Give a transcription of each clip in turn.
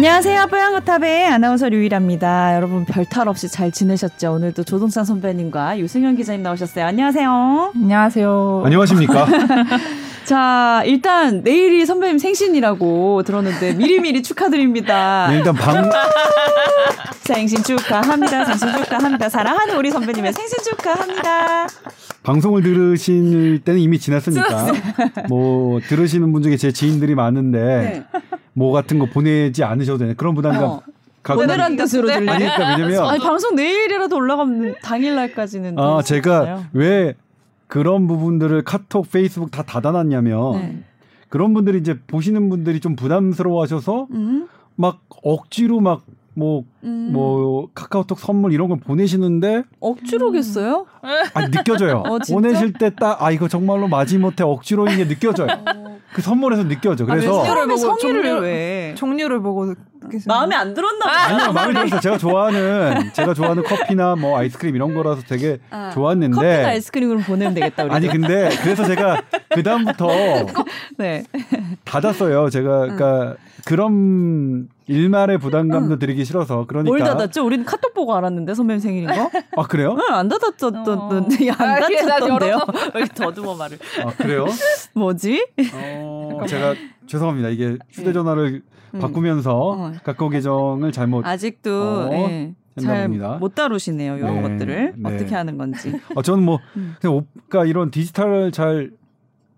안녕하세요. 뽀양거탑의 아나운서 류일합니다. 여러분 별탈 없이 잘 지내셨죠? 오늘도 조동찬 선배님과 유승현 기자님 나오셨어요. 안녕하세요. 안녕하세요. 안녕하십니까? 자, 일단 내일이 선배님 생신이라고 들었는데 미리미리 축하드립니다. 네, 일단 방 생신 축하합니다. 생신 축하합니다. 사랑하는 우리 선배님의 생신 축하합니다. 방송을 들으실 때는 이미 지났으니까 뭐 들으시는 분 중에 제 지인들이 많은데 네. 뭐 같은 거 보내지 않으셔도 되는 그런 부담감 어. 보내란 뜻으로. 아니 그러니까 왜냐면 아니 방송 내일이라도 올라가면 당일날까지는 아 제가 있잖아요. 왜 그런 부분들을 카톡, 페이스북 다 닫아놨냐면 네. 그런 분들이 이제 보시는 분들이 좀 부담스러워하셔서 음, 막 억지로 막 뭐뭐 음. 카카오톡 선물 이런 걸 보내시는데 억지로겠어요? 아 느껴져요. 어, 진짜? 보내실 때 딱 아 이거 정말로 마지못해 억지로인 게 느껴져요. 그 선물에서 느껴져. 그래서 왜 사람의 보고 성의를 종류- 왜 종류를 보고? 마음에 안 들었나 봐. 아니요 마음에 들었어요. 제가 좋아하는 제가 좋아하는 커피나 뭐 아이스크림 이런 거라서 되게 아, 좋았는데 커피나 아이스크림으로 보내면 되겠다 우리. 아니 근데 그래서 제가 그 다음부터 네. 닫았어요. 제가 그러니까 그런 일말의 부담감도 드리기 싫어서 그러니까 뭘 닫았죠? 우리는 카톡 보고 알았는데 선배님 생일인 거? 아 그래요? 응, 안 닫았던데 안 아, 닫혔던데요? 왜 이렇게 더듬어 말을? 아 그래요? 뭐지? 어, 제가 죄송합니다. 이게 휴대전화를 바꾸면서 어. 카카오 계정을 잘못 아직도 어, 예, 했나 잘 봅니다. 못 다루시네요. 이런 네, 것들을 네. 어떻게 하는 건지. 어, 저는 뭐 음. 그냥 오- 그러니까 이런 디지털 잘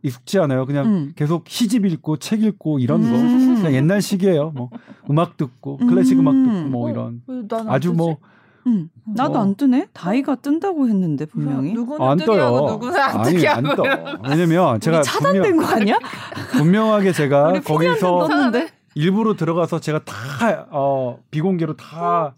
익숙지 않아요. 그냥 음. 계속 시집 읽고 책 읽고 이런 거 음. 그냥 옛날식이에요. 뭐 음악 듣고 클래식 음. 음악 듣고 뭐 어, 이런 안 아주? 뭐 음, 나도 어. 안 뜨네. 다이가 뜬다고 했는데 분명히. 누구는 안 뜨게 떠요. 하고 누구는 안 아니 뜨게 안 떠. 왜냐면 제가 차단된 분명, 거 아니야? 분명하게 제가 거기서. 일부러 들어가서 제가 다 어, 비공개로 다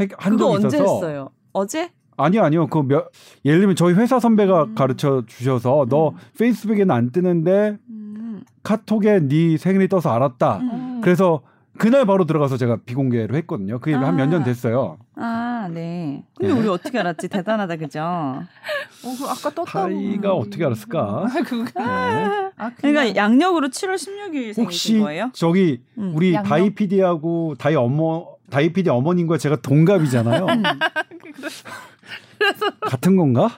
해- 한 그거 적이 언제 있어서 했어요? 어제? 아니요, 아니요. 그 몇, 예를 들면 저희 회사 선배가 음. 가르쳐 주셔서 너 페이스북에는 안 뜨는데 음. 카톡에 네 생일이 떠서 알았다. 음. 그래서 그날 바로 들어가서 제가 비공개로 했거든요. 그게 한몇년 아. 됐어요. 아, 네. 근데 네. 우리 어떻게 알았지? 대단하다, 그죠? 어, 그 아까 떴다고. 타이가 어떻게 알았을까? 아, 그거. 네. 아, 그러니까 양력으로 7월 16일 생이신 혹시 거예요? 저기 음, 우리 양력? 다이 PD하고 다이 어머 다이 PD 어머님과 제가 동갑이잖아요. 음. 같은 건가?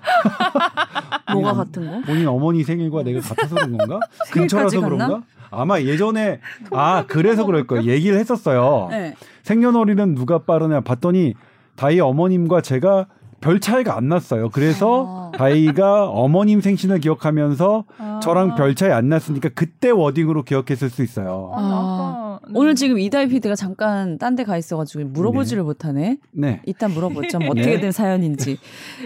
뭐가 같은 거? 본인 어머니 생일과 내가 같아서 그런 건가? 근처라서 갔나? 그런가? 아마 예전에 아 그래서 그럴 거예요. 얘기를 했었어요. 네. 생년월일은 누가 빠르냐 봤더니 다이 어머님과 제가 별 차이가 안 났어요. 그래서 아. 다이가 어머님 생신을 기억하면서 아. 저랑 별 차이 안 났으니까 그때 워딩으로 기억했을 수 있어요. 아니, 아까 오늘 지금 이다희 PD가 잠깐 딴 데 가 있어가지고 물어보지를 못하네. 네. 이따 물어보죠. 뭐 네. 어떻게 된 사연인지.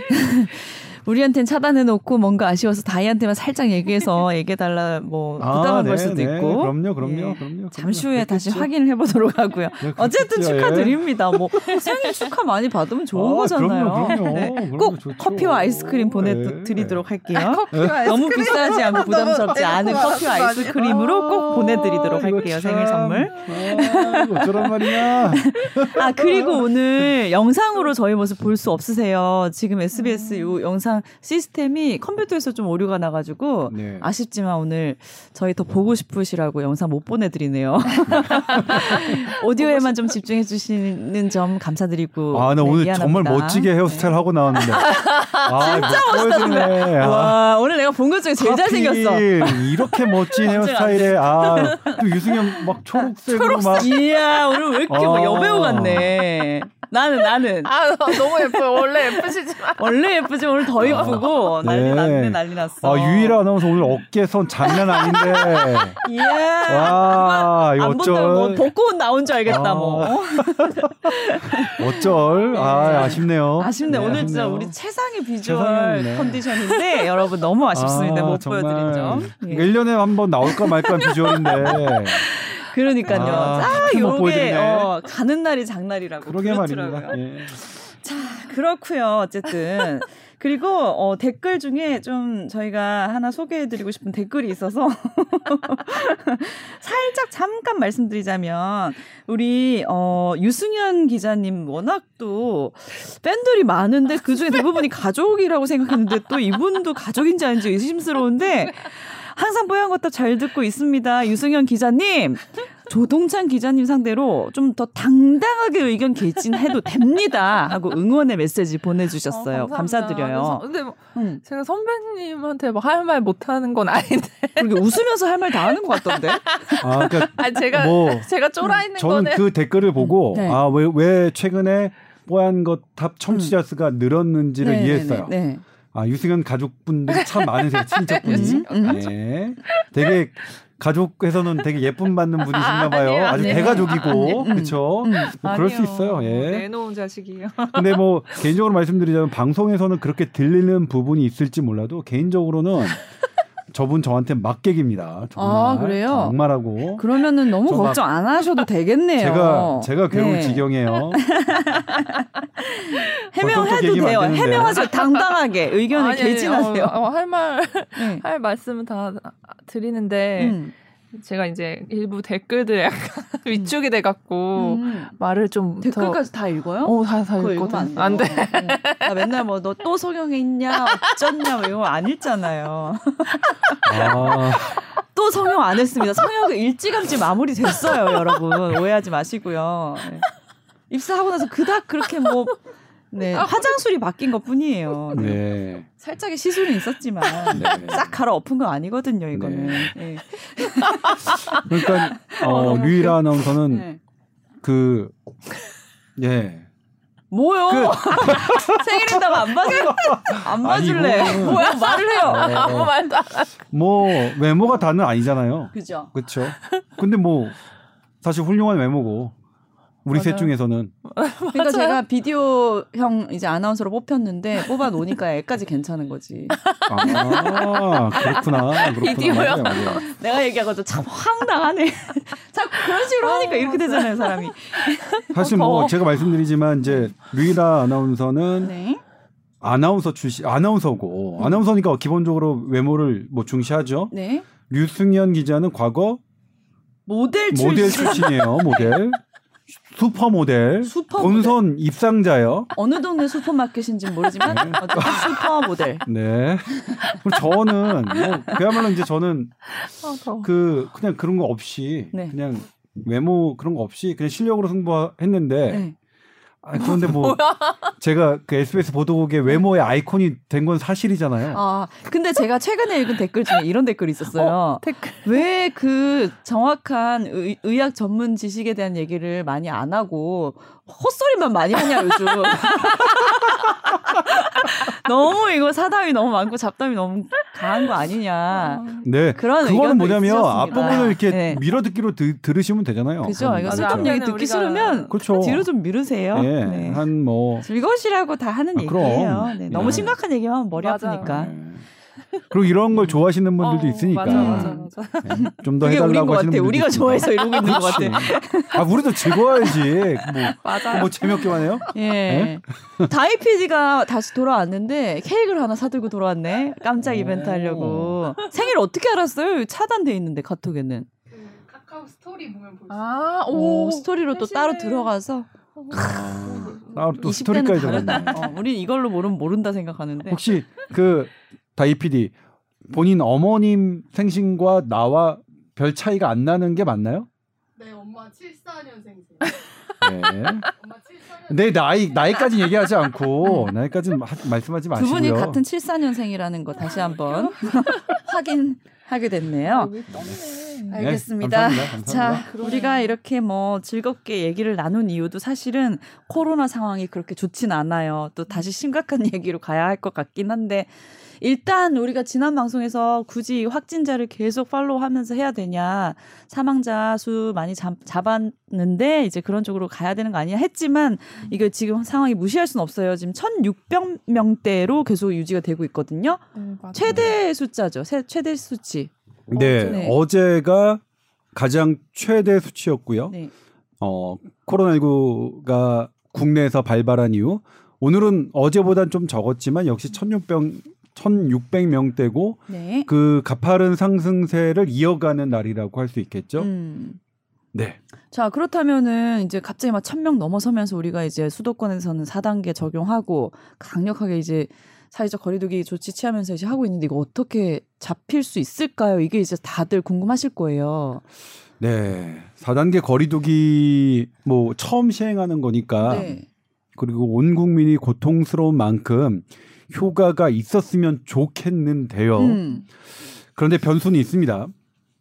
우리한텐 차단해놓고 뭔가 아쉬워서 다이한테만 살짝 얘기해서 얘기해달라 뭐 부담을 걸 수도 네, 있고. 그럼요, 그럼요, 예. 그럼요. 잠시 후에 다시 그렇겠죠. 확인을 해보도록 하고요. 네, 어쨌든 예. 축하드립니다. 뭐 생일 축하 많이 받으면 좋은 아, 거잖아요. 그럼요, 그럼요. 네. 그럼요, 꼭 좋죠. 커피와 아이스크림 네. 보내드리도록 할게요. 커피가 너무 비싸지 않고 부담스럽지 않은 커피와 아이스크림으로 꼭 보내드리도록 아, 이거 할게요. 참. 생일 선물. 아, 어쩌란 말이야. 아 그리고 오늘 영상으로 저희 모습 볼 수 없으세요. 지금 SBS 요 영상 시스템이 컴퓨터에서 좀 오류가 나가지고 네. 아쉽지만 오늘 저희 더 보고 싶으시라고 영상 못 보내드리네요. 오디오에만 좀 집중해 주시는 점 감사드리고. 아, 나 네, 오늘 미안합니다. 정말 멋지게 헤어스타일 하고 나왔는데. 아, 진짜 멋있네. 아, 와 오늘 내가 본 것 중에 제일 잘생겼어. 이렇게 멋진 헤어스타일에 아, 또 유승현 막 초록색으로 막 이야 오늘 왜 이렇게 뭐 아. 여배우 같네. 나는 나는 아 너무 예뻐요. 원래 예쁘시지만. 원래 예쁘지 오늘 더 예쁘고 난리 네. 났네 난리 났어. 아, 유일한 아나운서 오늘 어깨선 장난 아닌데. 이야. 와, 이거 안 본다고 뭐 어쩔. 벚꽃 나온 줄 알겠다 아. 뭐. 어쩔. 아, 아쉽네요. 아쉽네. 네, 오늘 진짜 아쉽네요. 우리 최상의 비주얼 최상이었네. 컨디션인데 여러분 너무 아쉽습니다. 아, 못 정말. 보여드린 점. 예. 1년에 한 번 나올까 말까 한 비주얼인데. 그러니까요. 아, 못 요게. 어, 가는 날이 장날이라고. 그러게. 말입니다. 예. 그렇고요. 어쨌든 그리고 어, 댓글 중에 좀 저희가 하나 소개해드리고 싶은 댓글이 있어서 살짝 잠깐 말씀드리자면 우리 어, 유승현 기자님 워낙 또 팬들이 많은데 그 중에 대부분이 가족이라고 생각했는데 또 이분도 가족인지 아닌지 의심스러운데 항상 뽀얀 것도 잘 듣고 있습니다. 유승현 기자님 조동찬 기자님 상대로 좀 더 당당하게 의견 개진해도 됩니다 하고 응원의 메시지 보내주셨어요. 어. 감사드려요. 근데 뭐 음, 제가 선배님한테 뭐 할 말 못하는 건 아닌데. 그렇게 웃으면서 할 말 다 하는 것 같던데. 아, 그러니까 아 제가 뭐 제가 쫄아 있는 저는 거는 그 댓글을 보고 네. 아왜 왜 최근에 뽀얀 것탑 청취자 수가 늘었는지를 네, 이해했어요. 네, 네. 아 유승현 가족분들이 참 많으세요 친척분이. 음, 음. 네. 되게 가족에서는 되게 예쁨 받는 분이신가 봐요. 아니에요, 아주. 대가족이고 음, 음. 그렇죠. 음. 뭐 그럴 수 아니요. 있어요. 예. 내놓은 자식이에요. 근데 뭐 개인적으로 말씀드리자면 방송에서는 그렇게 들리는 부분이 있을지 몰라도 개인적으로는 저분 저한테 막객입니다. 정말. 아, 그래요? 정말하고. 그러면은 너무 걱정 안 하셔도 되겠네요. 제가 제가 괴로울 네. 지경이에요. 해명해도 돼요. 해명하세요. 당당하게 의견을 개진하세요. 어, 어, 할말 네. 할 말씀은 다 드리는데 음. 제가 이제 일부 댓글들 약간 위축이 돼갖고 음. 말을 좀 댓글까지 다 읽어요? 더... 어, 다, 다 읽거든. 안안 돼. 돼. 나 맨날 뭐 너 또 성형했냐, 어쩌냐, 뭐 이거 안 읽잖아요. 아, 또 성형 안 했습니다. 성형은 일찌감치 마무리됐어요, 여러분. 오해하지 마시고요. 네. 입사하고 나서 그닥 그렇게 뭐 네, 화장술이 바뀐 것 뿐이에요. 네. 네. 살짝의 시술은 있었지만 네. 싹 갈아 엎은 건 아니거든요, 이거는. 네. 그러니까 어, 류일아 아나운서는 네. 그 예. 뭐요? 그- 생일인다고 안 봐줄 안 봐줄래? 이거는- 뭐야 말을 해요. 아무 어, 말도 안 뭐 외모가 다는 아니잖아요. 그죠? 그렇죠. 근데 뭐 사실 훌륭한 외모고 우리 셋 맞아요. 중에서는 그러니까 제가 비디오형 이제 아나운서로 뽑혔는데 뽑아 놓으니까 애까지 괜찮은 거지. 아 그렇구나. 그렇구나. 비디오요? 맞아요, 맞아요. 내가 얘기하거든 참 황당하네. 자꾸 그런 식으로 하니까 이렇게 되잖아요, 사람이. 사실 뭐 더워. 제가 말씀드리지만 이제 류일아 아나운서는 네. 아나운서 출신 아나운서고 아나운서니까 기본적으로 외모를 뭐 중시하죠. 네. 류승현 기자는 과거 모델 출신. 모델 출신이에요. 모델 슈퍼 모델 슈퍼 본선 입상자요. 어느 동네 슈퍼마켓인지 는 모르지만 네. 어쨌든 슈퍼 모델. 네. 그리고 저는 뭐 그야말로 이제 저는 아. 그 그냥 그런 거 없이 네. 그냥 외모 그런 거 없이 그냥 실력으로 승부했는데 네. 아, 그런데 뭐 제가 그 SBS 보도국의 외모의 아이콘이 된 건 사실이잖아요. 아, 근데 제가 최근에 읽은 댓글 중에 이런 댓글이 있었어요. 댓글. 왜 그 정확한 의, 의학 전문 지식에 대한 얘기를 많이 안 하고 헛소리만 많이 하냐 요즘. 너무 이거 사담이 너무 많고 잡담이 너무 강한 거 아니냐. 네. 그런 그거는 뭐냐면. 앞부분을 이렇게 네. 밀어 듣기로 드, 들으시면 되잖아요. 그죠? 이거 한- 쓸데없는 얘기 앞에는 듣기 우리가- 싫으면 그렇죠. 뒤로 좀 미루세요. 예. 네. 한뭐 즐거우시라고 다 하는 아. 얘기예요. 네, 너무 예. 심각한 얘기만 하면 머리 맞아요. 아프니까. 네. 그리고 이런 걸 좋아하시는 분들도 어, 있으니까 맞아, 맞아, 맞아. 좀더 그게 우린 해달라고 것 하시는. 분들도 우리가. 좋아해서 이러고 있는 것 같아. 아 우리도 즐거워야지. 뭐, 맞아요. 뭐 재미없게만 해요? 예. 다이 PD가 다시 돌아왔는데 케이크를 하나 사들고 돌아왔네. 깜짝 오. 이벤트 하려고. 생일 어떻게 알았어요? 차단돼 있는데 카톡에는. 그 카카오 스토리 보면 볼수 있어요. 아, 오, 오, 스토리로 또. 따로 들어가서 아, 아, 또 20대는 스토리까지. 적었네. 어, 우린 이걸로 모르면 모른다 생각하는데. 혹시 그 다이 PD 본인 어머님 생신과 나와 별 차이가 안 나는 게 맞나요? 네, 엄마 74년생이세요. 네. 엄마 74년. 내 나이 나이까지 얘기하지 않고 나이까지는 하- 말씀하지 두 마시고요. 분이 같은 74년생이라는 거 다시 한번 확인하게 됐네요. 여기 떴네. 네, 알겠습니다. 감사합니다. 감사합니다. 자, 우리가 이렇게 뭐 즐겁게 얘기를 나눈 이유도 사실은 코로나 상황이 그렇게 좋진 않아요. 또 다시 심각한 얘기로 가야 할 것 같긴 한데 일단 우리가 지난 방송에서 굳이 확진자를 계속 팔로우하면서 해야 되냐 사망자 수 많이 잡, 잡았는데 이제 그런 쪽으로 가야 되는 거 아니냐 했지만 이게 지금 상황이 무시할 수는 없어요. 지금 1,600명대로 계속 유지가 되고 있거든요. 네, 맞아요. 최대 숫자죠. 세- 최대 수치. 네, 네. 어제가 가장 최대 수치였고요. 네. 어, 코로나19가 국내에서 발발한 이후 오늘은 어제보단 좀 적었지만 역시 1600, 1600명대고 네. 그 가파른 상승세를 이어가는 날이라고 할 수 있겠죠. 음. 네. 자, 그렇다면은 이제 갑자기 막 1000명 넘어서면서 우리가 이제 수도권에서는 4단계 적용하고 강력하게 이제 사회적 거리두기 조치 취하면서 이제 하고 있는데 이거 어떻게 잡힐 수 있을까요? 이게 이제 다들 궁금하실 거예요. 네. 4단계 거리두기 뭐 처음 시행하는 거니까 네. 그리고 온 국민이 고통스러운 만큼 효과가 있었으면 좋겠는데요. 음. 그런데 변수는 있습니다.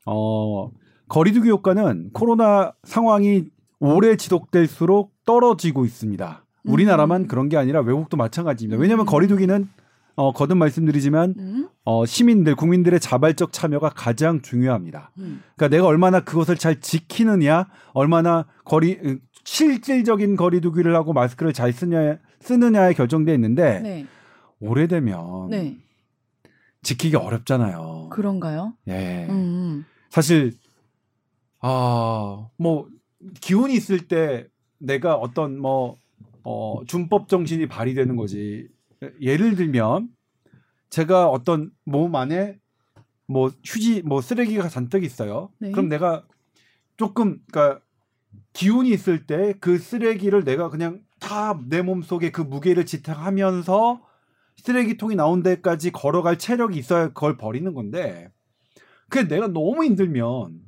어, 거리두기 효과는 코로나 상황이 오래 지속될수록 떨어지고 있습니다. 우리나라만 음. 그런 게 아니라 외국도 마찬가지입니다. 왜냐하면 음. 거리두기는 어, 거듭 말씀드리지만 음. 어, 시민들, 국민들의 자발적 참여가 가장 중요합니다. 음. 그러니까 내가 얼마나 그것을 잘 지키느냐, 얼마나 거리 으, 실질적인 거리두기를 하고 마스크를 잘 쓰냐 쓰느냐에 결정돼 있는데 네. 오래되면 네. 지키기 어렵잖아요. 그런가요? 예. 음. 사실 아뭐 기운이 있을 때 내가 어떤 뭐 어, 준법 정신이 발휘되는 거지. 예를 들면 제가 어떤 몸 안에 뭐 휴지 뭐 쓰레기가 잔뜩 있어요. 네. 그럼 내가 조금 그러니까 기운이 있을 때 그 쓰레기를 내가 그냥 다 내 몸속에 그 무게를 지탱하면서 쓰레기통이 나온 데까지 걸어갈 체력이 있어야 그걸 버리는 건데 그게 내가 너무 힘들면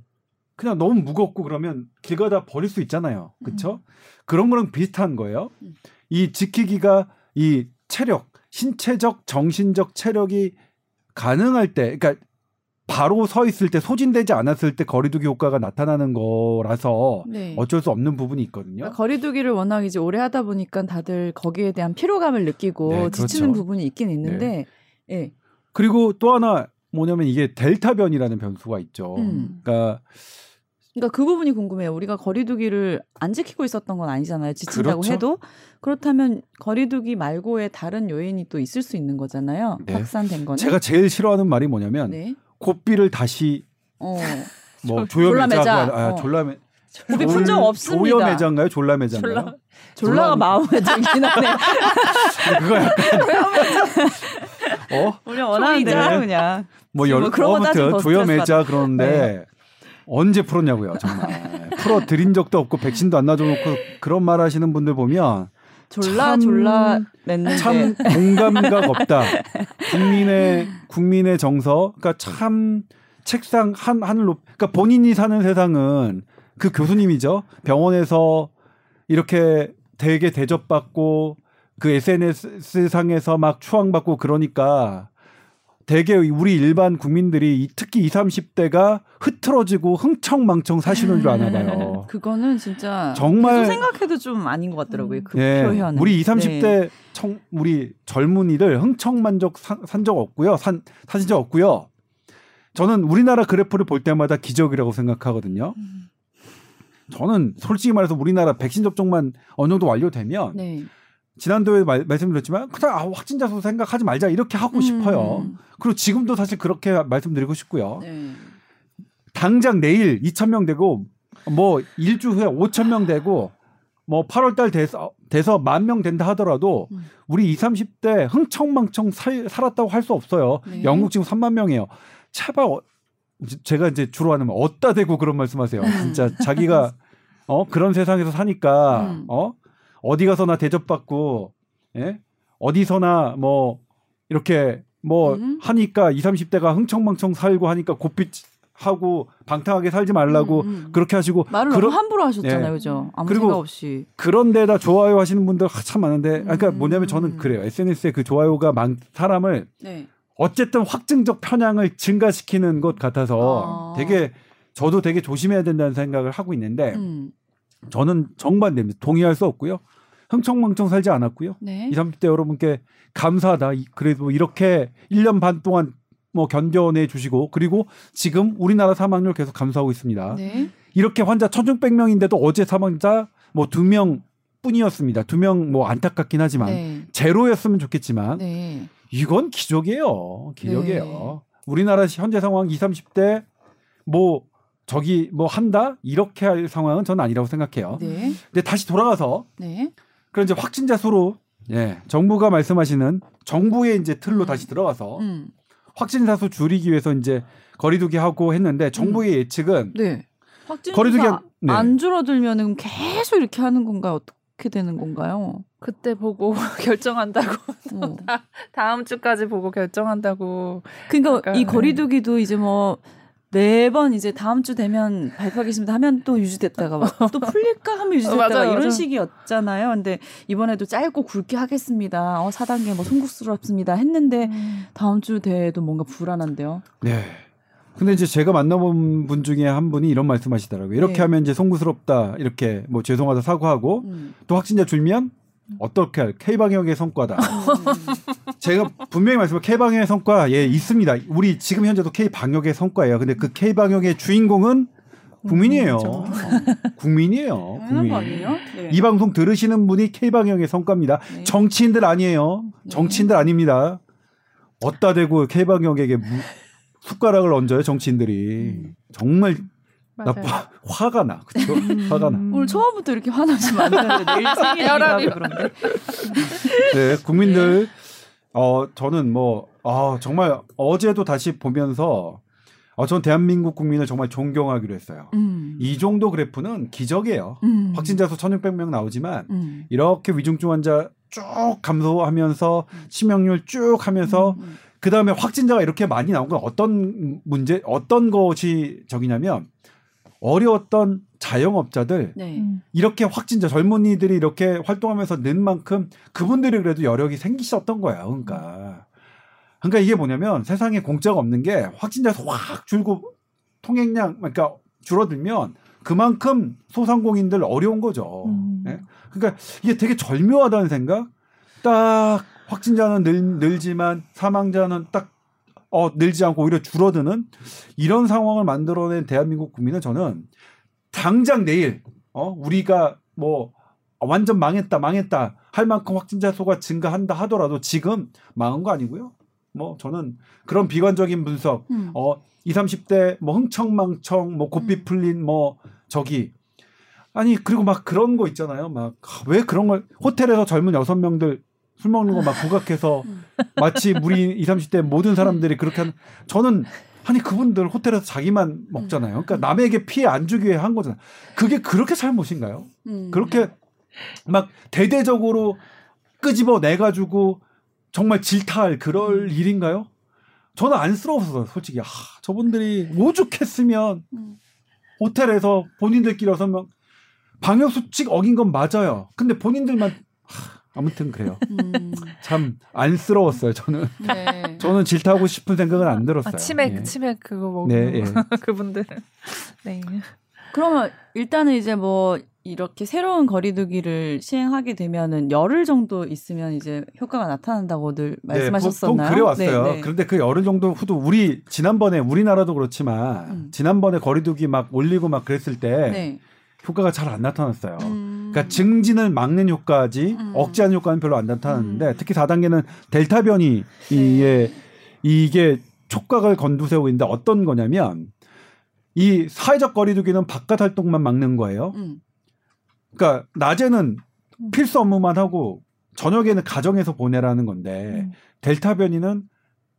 그냥 너무 무겁고 그러면 길 가다 버릴 수 있잖아요. 그렇죠? 그런 거랑 비슷한 거예요. 음. 이 지키기가 이 체력, 신체적, 정신적 체력이 가능할 때 그러니까 바로 서 있을 때 소진되지 않았을 때 거리두기 효과가 나타나는 거라서 네. 어쩔 수 없는 부분이 있거든요. 그러니까 거리두기를 워낙 이제 오래 하다 보니까 다들 거기에 대한 피로감을 느끼고 네, 그렇죠. 지치는 부분이 있긴 있는데, 예. 그리고 또 하나 뭐냐면 이게 델타 변이라는 변수가 있죠. 음. 그러니까 그러니까 그 부분이 궁금해요. 우리가 거리두기를 안 지키고 있었던 건 아니잖아요. 지친다고 그렇죠. 해도 그렇다면 거리두기 말고의 다른 요인이 또 있을 수 있는 거잖아요. 네. 확산된 거는. 제가 제일 싫어하는 말이 뭐냐면 네. 고삐를 다시 어. 뭐 졸- 조여매자 졸라매자. 아, 어. 졸라매 고삐 푼적 없습니다. 조여매자인가요? 졸라매자인가요? 졸라- 졸라가 마음에 들긴 하네. 그거 약간 어? 우리 원하는 소리자. 대로 그냥. 뭐 열, 뭐 그런 거 따지면 아무튼 더 조여매자 그러는데 네. 언제 풀었냐고요, 정말. 풀어 드린 적도 없고 백신도 안 놔줘놓고 그런 말 하시는 분들 보면 졸라 참- 졸라 냈는데. 참 공감각 없다. 국민의 국민의 정서, 그러니까 참 책상 한 하늘 높. 그러니까 본인이 사는 세상은 그 교수님이죠. 병원에서 이렇게 되게 대접받고 그 SNS 상에서 막 추앙받고 그러니까 되게 우리 일반 국민들이 이- 특히 20, 30대가 흐트러지고 흥청망청 사시는 줄 아나 봐요. 그거는 진짜 정말- 생각해도 좀 아닌 것 같더라고요. 그 예, 표현. 우리 20, 30대 네. 청, 우리 젊은이들 흥청만족 산적 없고요. 산 사신 적 없고요. 저는 우리나라 그래프를 볼 때마다 기적이라고 생각하거든요. 음. 저는 솔직히 말해서 우리나라 백신 접종만 어느 정도 완료되면 네. 지난도에 말, 말씀드렸지만 그냥 아, 확진자 수 생각하지 말자 이렇게 하고 싶어요. 음. 그리고 지금도 사실 그렇게 말씀드리고 싶고요. 네. 당장 내일 2천 명 되고 뭐 일주 후에 5천 명 되고 뭐 8월 달 돼서 돼서 만 명 된다 하더라도 음. 우리 20, 30대 흥청망청 살, 살았다고 할 수 없어요. 네. 영국 지금 3만 명이에요. 제발 어, 제- 제가 이제 주로 하는 말 어따 대고 그런 말씀하세요. 진짜 자기가 어 그런 세상에서 사니까 음. 어 어디 가서나 대접받고 예 어디서나 뭐 이렇게 뭐 음. 하니까 20, 30대가 흥청망청 살고 하니까 고삐 하고 방탕하게 살지 말라고 음, 음. 그렇게 하시고 말을 그런- 너무 함부로 하셨잖아요, 예. 그죠? 아무 그리고 생각 없이. 그런 데다 좋아요 하시는 분들 참 많은데 그러니까 음. 뭐냐면 저는 그래요. SNS에 그 좋아요가 많 사람을 네. 어쨌든 확증적 편향을 증가시키는 것 같아서 아. 되게 저도 되게 조심해야 된다는 생각을 하고 있는데 음. 저는 정반대입니다. 동의할 수 없고요. 흥청망청 살지 않았고요. 네. 20, 30대 여러분께 감사하다. 이- 그래도 이렇게 1년 반 동안 뭐 견뎌내 주시고 그리고 지금 우리나라 사망률 계속 감소하고 있습니다. 네. 이렇게 환자 1600명인데도 어제 사망자 뭐 두 명 뿐이었습니다. 두 명 뭐 안타깝긴 하지만 네. 제로였으면 좋겠지만 네. 이건 기적이에요. 기적이에요. 네. 우리나라 현재 상황 20, 30대 뭐 저기 뭐 한다 이렇게 할 상황은 저는 아니라고 생각해요. 네. 근데 다시 돌아가서 네. 그런 이제 확진자 수로 예 정부가 말씀하시는 정부의 이제 틀로 음. 다시 들어가서 음. 확진자 수 줄이기 위해서 이제 거리두기 하고 했는데 정부의 예측은 네. 거리두기 한- 네. 안 줄어들면은 계속 이렇게 하는 건가요? 어떻게 되는 건가요? 그때 보고 결정한다고 어. 다음 주까지 보고 결정한다고 그러니까 약간, 이 네. 거리두기도 이제 뭐 매번 이제 다음 주 되면 발표하겠습니다 하면 또 유지됐다가 막 또 풀릴까 하면 유지됐다가 맞아요, 이런 맞아요. 식이었잖아요. 근데 이번에도 짧고 굵게 하겠습니다. 어, 4단계 뭐 송구스럽습니다 했는데 다음 주 대회도 뭔가 불안한데요. 네. 근데 이제 제가 만나본 분 중에 한 분이 이런 말씀하시더라고요. 이렇게 네. 하면 이제 송구스럽다 이렇게 뭐 죄송하다 사과하고 음. 또 확진자 줄면 어떻게 할 K 방역의 성과다. 제가 분명히 말씀을 K 방역의 성과 예 있습니다. 우리 지금 현재도 K 방역의 성과예요. 근데 그 K 방역의 주인공은 국민이에요. 어, 국민이에요. 당연한 국민. 네. 이 방송 들으시는 분이 K 방역의 성과입니다. 네. 정치인들 아니에요. 정치인들 아닙니다. 어따 대고 K 방역에게 무- 숟가락을 얹어요 정치인들이 정말 맞아요. 나빠 화가 나 그렇죠 화가 나. 오늘 처음부터 이렇게 화나시면 안 되는데 내일 혈압이 그런데. 네 국민들 어 저는 뭐 아 정말 어제도 다시 보면서 어, 전 대한민국 국민을 정말 존경하기로 했어요. 음. 이 정도 그래프는 기적이에요. 음. 확진자 수 1,600명 나오지만 음. 이렇게 위중증 환자 쭉 감소하면서 치명률 쭉 하면서 음. 그 다음에 확진자가 이렇게 많이 나온 건 어떤 문제, 어떤 것이 적이냐면 어려웠던 자영업자들 네. 음. 이렇게 확진자 젊은이들이 이렇게 활동하면서 는 만큼 그분들이 그래도 여력이 생기셨던 거야. 그러니까. 그러니까 이게 뭐냐면 세상에 공짜가 없는 게 확진자 수확 줄고 통행량 그러니까 줄어들면 그만큼 소상공인들 어려운 거죠. 음. 예? 그러니까 이게 되게 절묘하다는 생각. 딱 확진자는 늘, 늘지만 사망자는 딱 어, 늘지 않고 오히려 줄어드는 이런 상황을 만들어낸 대한민국 국민은 저는 당장 내일 어 우리가 뭐 완전 망했다 망했다 할 만큼 확진자 수가 증가한다 하더라도 지금 망한 거 아니고요. 뭐 저는 그런 비관적인 분석 음. 어 20, 30대 뭐 흥청망청 뭐 고삐 음. 풀린 뭐 저기 아니 그리고 막 그런 거 있잖아요. 막 왜 그런 걸 호텔에서 젊은 여섯 명들 술 먹는 거 막 부각해서 음. 마치 우리 20, 30대 모든 사람들이 그렇게 한 저는 아니 그분들 호텔에서 자기만 먹잖아요. 그러니까 남에게 피해 안 주기 위해 한 거잖아요. 그게 그렇게 잘못인가요? 음. 그렇게 막 대대적으로 끄집어 내 가지고 정말 질타할 그럴 일인가요? 저는 안쓰러웠어요, 솔직히. 아, 저분들이 오죽했으면 음. 호텔에서 본인들끼리 여섯 명 방역 수칙 어긴 건 맞아요. 근데 본인들만 하, 아무튼 그래요. 음. 참 안쓰러웠어요. 저는 네. 저는 질타하고 싶은 생각은 안 들었어요. 아, 치맥 예. 치맥 그거 먹고 네, 예. 그분들 네. 그러면 일단은 이제 뭐 이렇게 새로운 거리두기를 시행하게 되면은 열흘 정도 있으면 이제 효과가 나타난다고들 말씀하셨었나요? 네, 보통 그래 왔어요. 네, 네. 그런데 그 열흘 정도 후도 우리 지난번에 우리나라도 그렇지만 음. 지난번에 거리두기 막 올리고 막 그랬을 때 네. 효과가 잘 안 나타났어요. 음. 그러니까 증진을 막는 효과지 음. 억제하는 효과는 별로 안 나타났는데 음. 특히 4단계는 델타 변이 이게 이게 촉각을 건두세우고 있는데 어떤 거냐면 이 사회적 거리두기는 바깥 활동만 막는 거예요. 음. 그러니까 낮에는 필수 업무만 하고 저녁에는 가정에서 보내라는 건데 음. 델타 변이는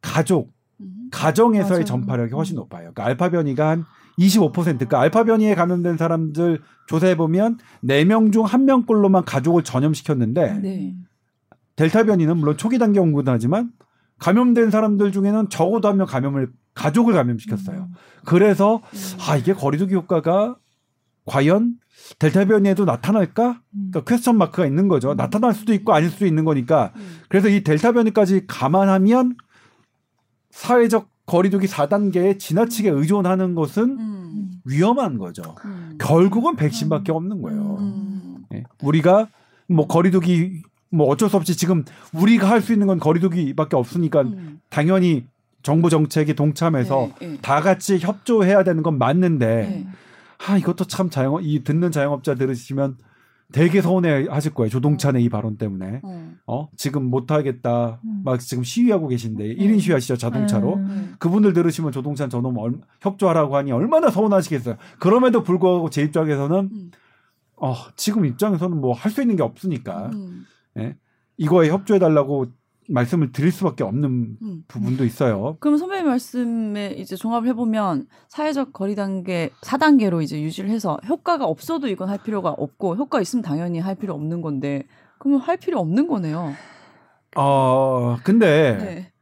가족 음. 가정에서의 맞아요. 전파력이 훨씬 높아요. 그러니까 알파 변이가 한 25%. 그러니까 알파 변이에 감염된 사람들 조사해 보면 4명 중 1명꼴로만 가족을 전염시켰는데 네. 델타 변이는 물론 초기 단계 온거는 하지만 감염된 사람들 중에는 적어도 한 명 감염을 가족을 감염시켰어요. 그래서 아 이게 거리두기 효과가 과연 델타 변이에도 나타날까? 음. 그러니까 퀘스천 마크가 있는 거죠. 나타날 수도 있고 아닐 수도 있는 거니까. 음. 그래서 이 델타 변이까지 감안하면 사회적 거리두기 4단계에 지나치게 의존하는 것은 음. 위험한 거죠. 음. 결국은 백신밖에 없는 거예요. 음. 예. 우리가 뭐 거리두기 뭐 어쩔 수 없이 지금 우리가 할 수 있는 건 거리두기밖에 없으니까 음. 당연히 정부 정책에 동참해서 네, 네. 다 같이 협조해야 되는 건 맞는데 네. 아 이것도 참 자영 이 듣는 자영업자 들으시면 되게 서운해 하실 거예요. 조동차 내이 발언 때문에. 어. 어? 지금 못 하겠다. 음. 막 지금 시위하고 계신데 1인 시위하시죠, 자동차로. 음. 그분들 들으시면 조동찬 저놈 얼- 협조하라고 하니 얼마나 서운하시겠어요. 그럼에도 불구하고 제 입장에서는 음. 어, 지금 입장에서는 뭐 할 수 있는 게 없으니까 음. 이거에 협조해 달라고 말씀을 드릴 수밖에 없는 음. 부분도 있어요. 그럼 선배님 말씀에 이제 종합을 해보면 사회적 거리 단계 4단계로 이제 유지를 해서 효과가 없어도 이건 할 필요가 없고 효과 있으면 당연히 할 필요 없는 건데 그러면 할 필요 없는 거네요. 어, 근데 네.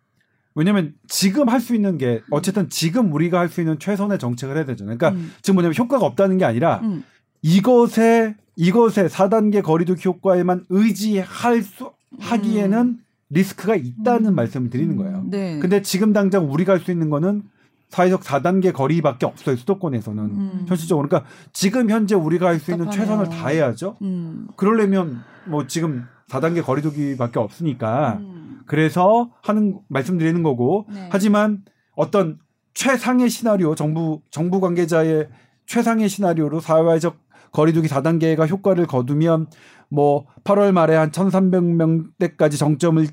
왜냐면 지금 할 수 있는 게 어쨌든 지금 우리가 할 수 있는 최선의 정책을 해야 되잖아요. 그러니까 음. 지금 뭐냐면 효과가 없다는 게 아니라 음. 이것에 이것에 4단계 거리두기 효과에만 의지할 수 하기에는 리스크가 있다는 음. 말씀을 드리는 거예요. 네. 근데 지금 당장 우리가 할 수 있는 거는 사회적 4단계 거리밖에 없어요. 수도권에서는 음. 현실적으로. 그러니까 지금 현재 우리가 할 수 있는. 최선을 다해야죠. 음. 그러려면 뭐 지금 4단계 거리두기밖에 없으니까 음. 그래서 하는 말씀드리는 거고 네. 하지만 어떤 최상의 시나리오 정부 정부 관계자의 최상의 시나리오로 사회적 거리두기 4단계가 효과를 거두면 뭐 8월 말에 한 1,300명대까지 정점을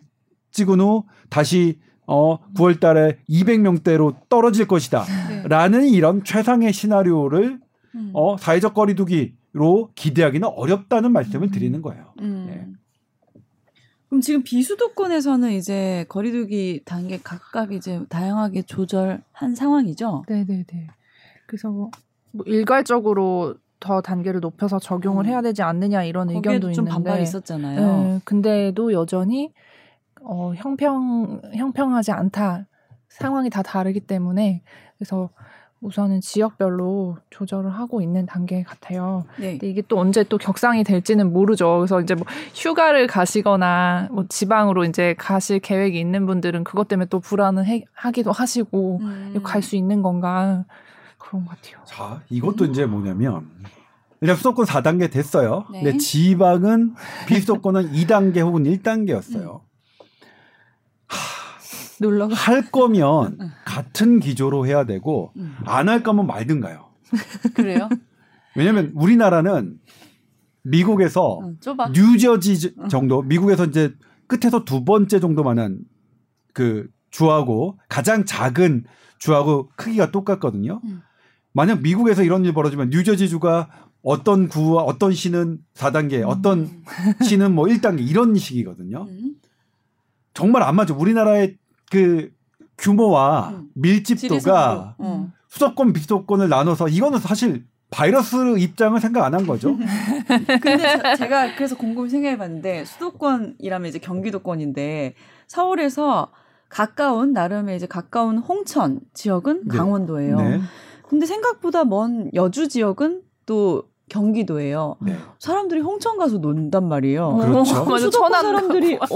찍은 후 다시 어 9월 달에 200명대로 떨어질 것이다. 네. 라는 이런 최상의 시나리오를 음. 어 사회적 거리두기로 기대하기는 어렵다는 말씀을 음. 드리는 거예요. 음. 예. 그럼 지금 비수도권에서는 이제 거리두기 단계 각각 이제 다양하게 조절한 상황이죠. 네네네. 그래서 뭐 일괄적으로 더 단계를 높여서 적용을 음. 해야 되지 않느냐 이런 의견도 거기에도 좀 있는데. 반발이 있었잖아요. 네, 근데도 여전히 어, 형평 형평하지 않다. 상황이 다 다르기 때문에 그래서 우선은 지역별로 조절을 하고 있는 단계 같아요. 네. 근데 이게 또 언제 또 격상이 될지는 모르죠. 그래서 이제 뭐 휴가를 가시거나 뭐 지방으로 이제 가실 계획이 있는 분들은 그것 때문에 또 불안을 해- 하기도 하시고 음. 갈수 있는 건가 그런 것 같아요. 자, 이것도 이제 뭐냐면 일단 수도권 4단계 됐어요. 네. 근데 지방은 비수도권은 2단계 혹은 1단계였어요. 놀러 가. 할 거면 같은 기조로 해야 되고 음. 안할 거면 말든가요. 그래요? 왜냐면 우리나라는 미국에서 응, 좁아. 뉴저지. 정도 미국에서 이제 끝에서 두 번째 정도만한 그 주하고 가장 작은 주하고 크기가 똑같거든요. 음. 만약 미국에서 이런 일 벌어지면 뉴저지 주가 어떤 구와 어떤 시는 4단계, 어떤 시는 뭐 1단계 이런 식이거든요. 음. 정말 안 맞죠. 우리나라의 그 규모와 음. 밀집도가. 어. 수도권, 비수도권을 나눠서 이거는 사실 바이러스 입장을 생각 안 한 거죠. 근데 저- 제가 그래서 곰곰이 생각해봤는데 수도권이라면 이제 경기도권인데 서울에서 가까운 나름의 이제 가까운 홍천 지역은 네. 강원도예요. 네. 근데 생각보다 먼 여주 지역은 또 경기도예요. 네. 사람들이 홍천 가서 논단 말이에요. 그렇죠. 그럼 맞아, 수도권 사람들이 어,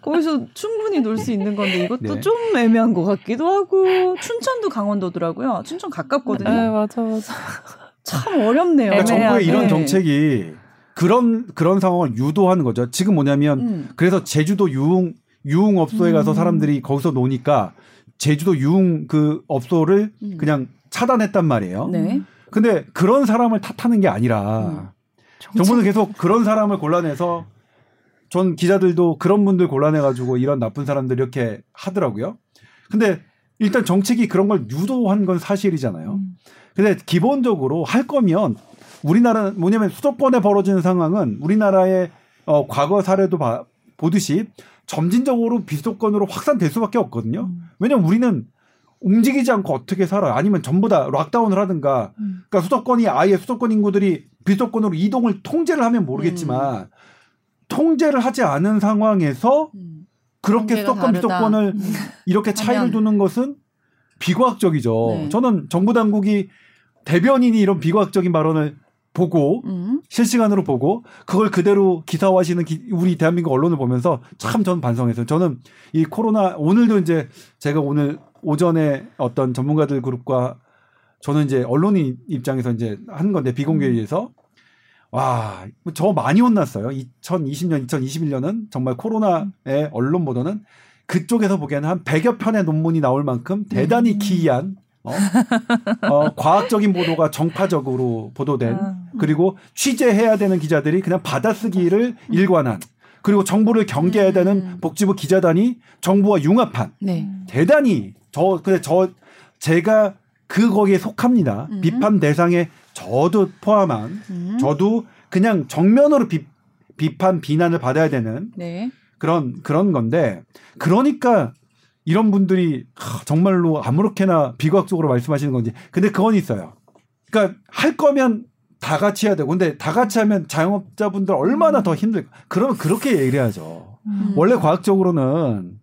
거기서 충분히 놀 수 있는 건데 이것도 네. 좀 애매한 것 같기도 하고 춘천도 강원도더라고요. 춘천 가깝거든요. 네, 맞아 맞아. 참 어렵네요. 그러니까 정부의. 이런 정책이 그런 그런 상황을 유도하는 거죠. 지금 뭐냐면 음. 그래서 제주도 유흥 유흥 업소에 가서 음. 사람들이 거기서 노니까 제주도 유흥 그 업소를 음. 그냥 차단했단 말이에요. 네. 근데 그런 사람을 탓하는 게 아니라 정부는 계속 그런 사람을 골라내서 전 기자들도 그런 분들 골라내가지고 이런 나쁜 사람들 이렇게 하더라고요. 근데 일단 정책이 그런 걸 유도한 건 사실이잖아요. 음. 근데 기본적으로 할 거면 우리나라는 뭐냐면 수도권에 벌어지는 상황은 우리나라의 어, 과거 사례도 봐- 보듯이 점진적으로 비수도권으로 확산될 수밖에 없거든요. 음. 왜냐면 우리는 움직이지 않고 어떻게 살아요? 아니면 전부 다 락다운을 하든가. 음. 그러니까 수도권이 아예 수도권 인구들이 비수도권으로 이동을 통제를 하면 모르겠지만 통제를 하지 않은 상황에서 음. 그렇게 수도권 다르다. 비수도권을 음. 이렇게 차이를. 두는 것은 비과학적이죠. 네. 저는 정부 당국이 대변인이 이런 비과학적인 발언을 보고 음. 실시간으로 보고 그걸 그대로 기사화하시는 기- 우리 대한민국 언론을 보면서 참 저는 반성했어요. 저는 이 코로나 오늘도 이제 제가 오늘 오전에 어떤 전문가들 그룹과 저는 이제 언론인 입장에서 이제 한 건데 비공개에서 와, 저 많이 혼났어요. 2020년, 2021년은 정말 코로나의 언론 보도는 그쪽에서 보기에는 한 100여 편의 논문이 나올 만큼 대단히 음. 기이한 어? 어, 과학적인 보도가 정파적으로 보도된 아. 그리고 취재해야 되는 기자들이 그냥 받아쓰기를 일관한 그리고 정부를 경계해야 음. 되는 복지부 기자단이 정부와 융합한 네. 대단히 저 근데 저 제가 그 거기에 속합니다. 음. 비판 대상에 저도 포함한 음. 저도 그냥 정면으로 비, 비판 비난을 받아야 되는 네. 그런 그런 건데 그러니까 이런 분들이 하, 정말로 아무렇게나 비과학적으로 말씀하시는 건지 근데 그건 있어요. 그러니까 할 거면 다 같이 해야 되고 근데 다 같이 하면 자영업자분들 얼마나 더 힘들 그러면 그렇게 얘기를 해야죠. 음. 원래 과학적으로는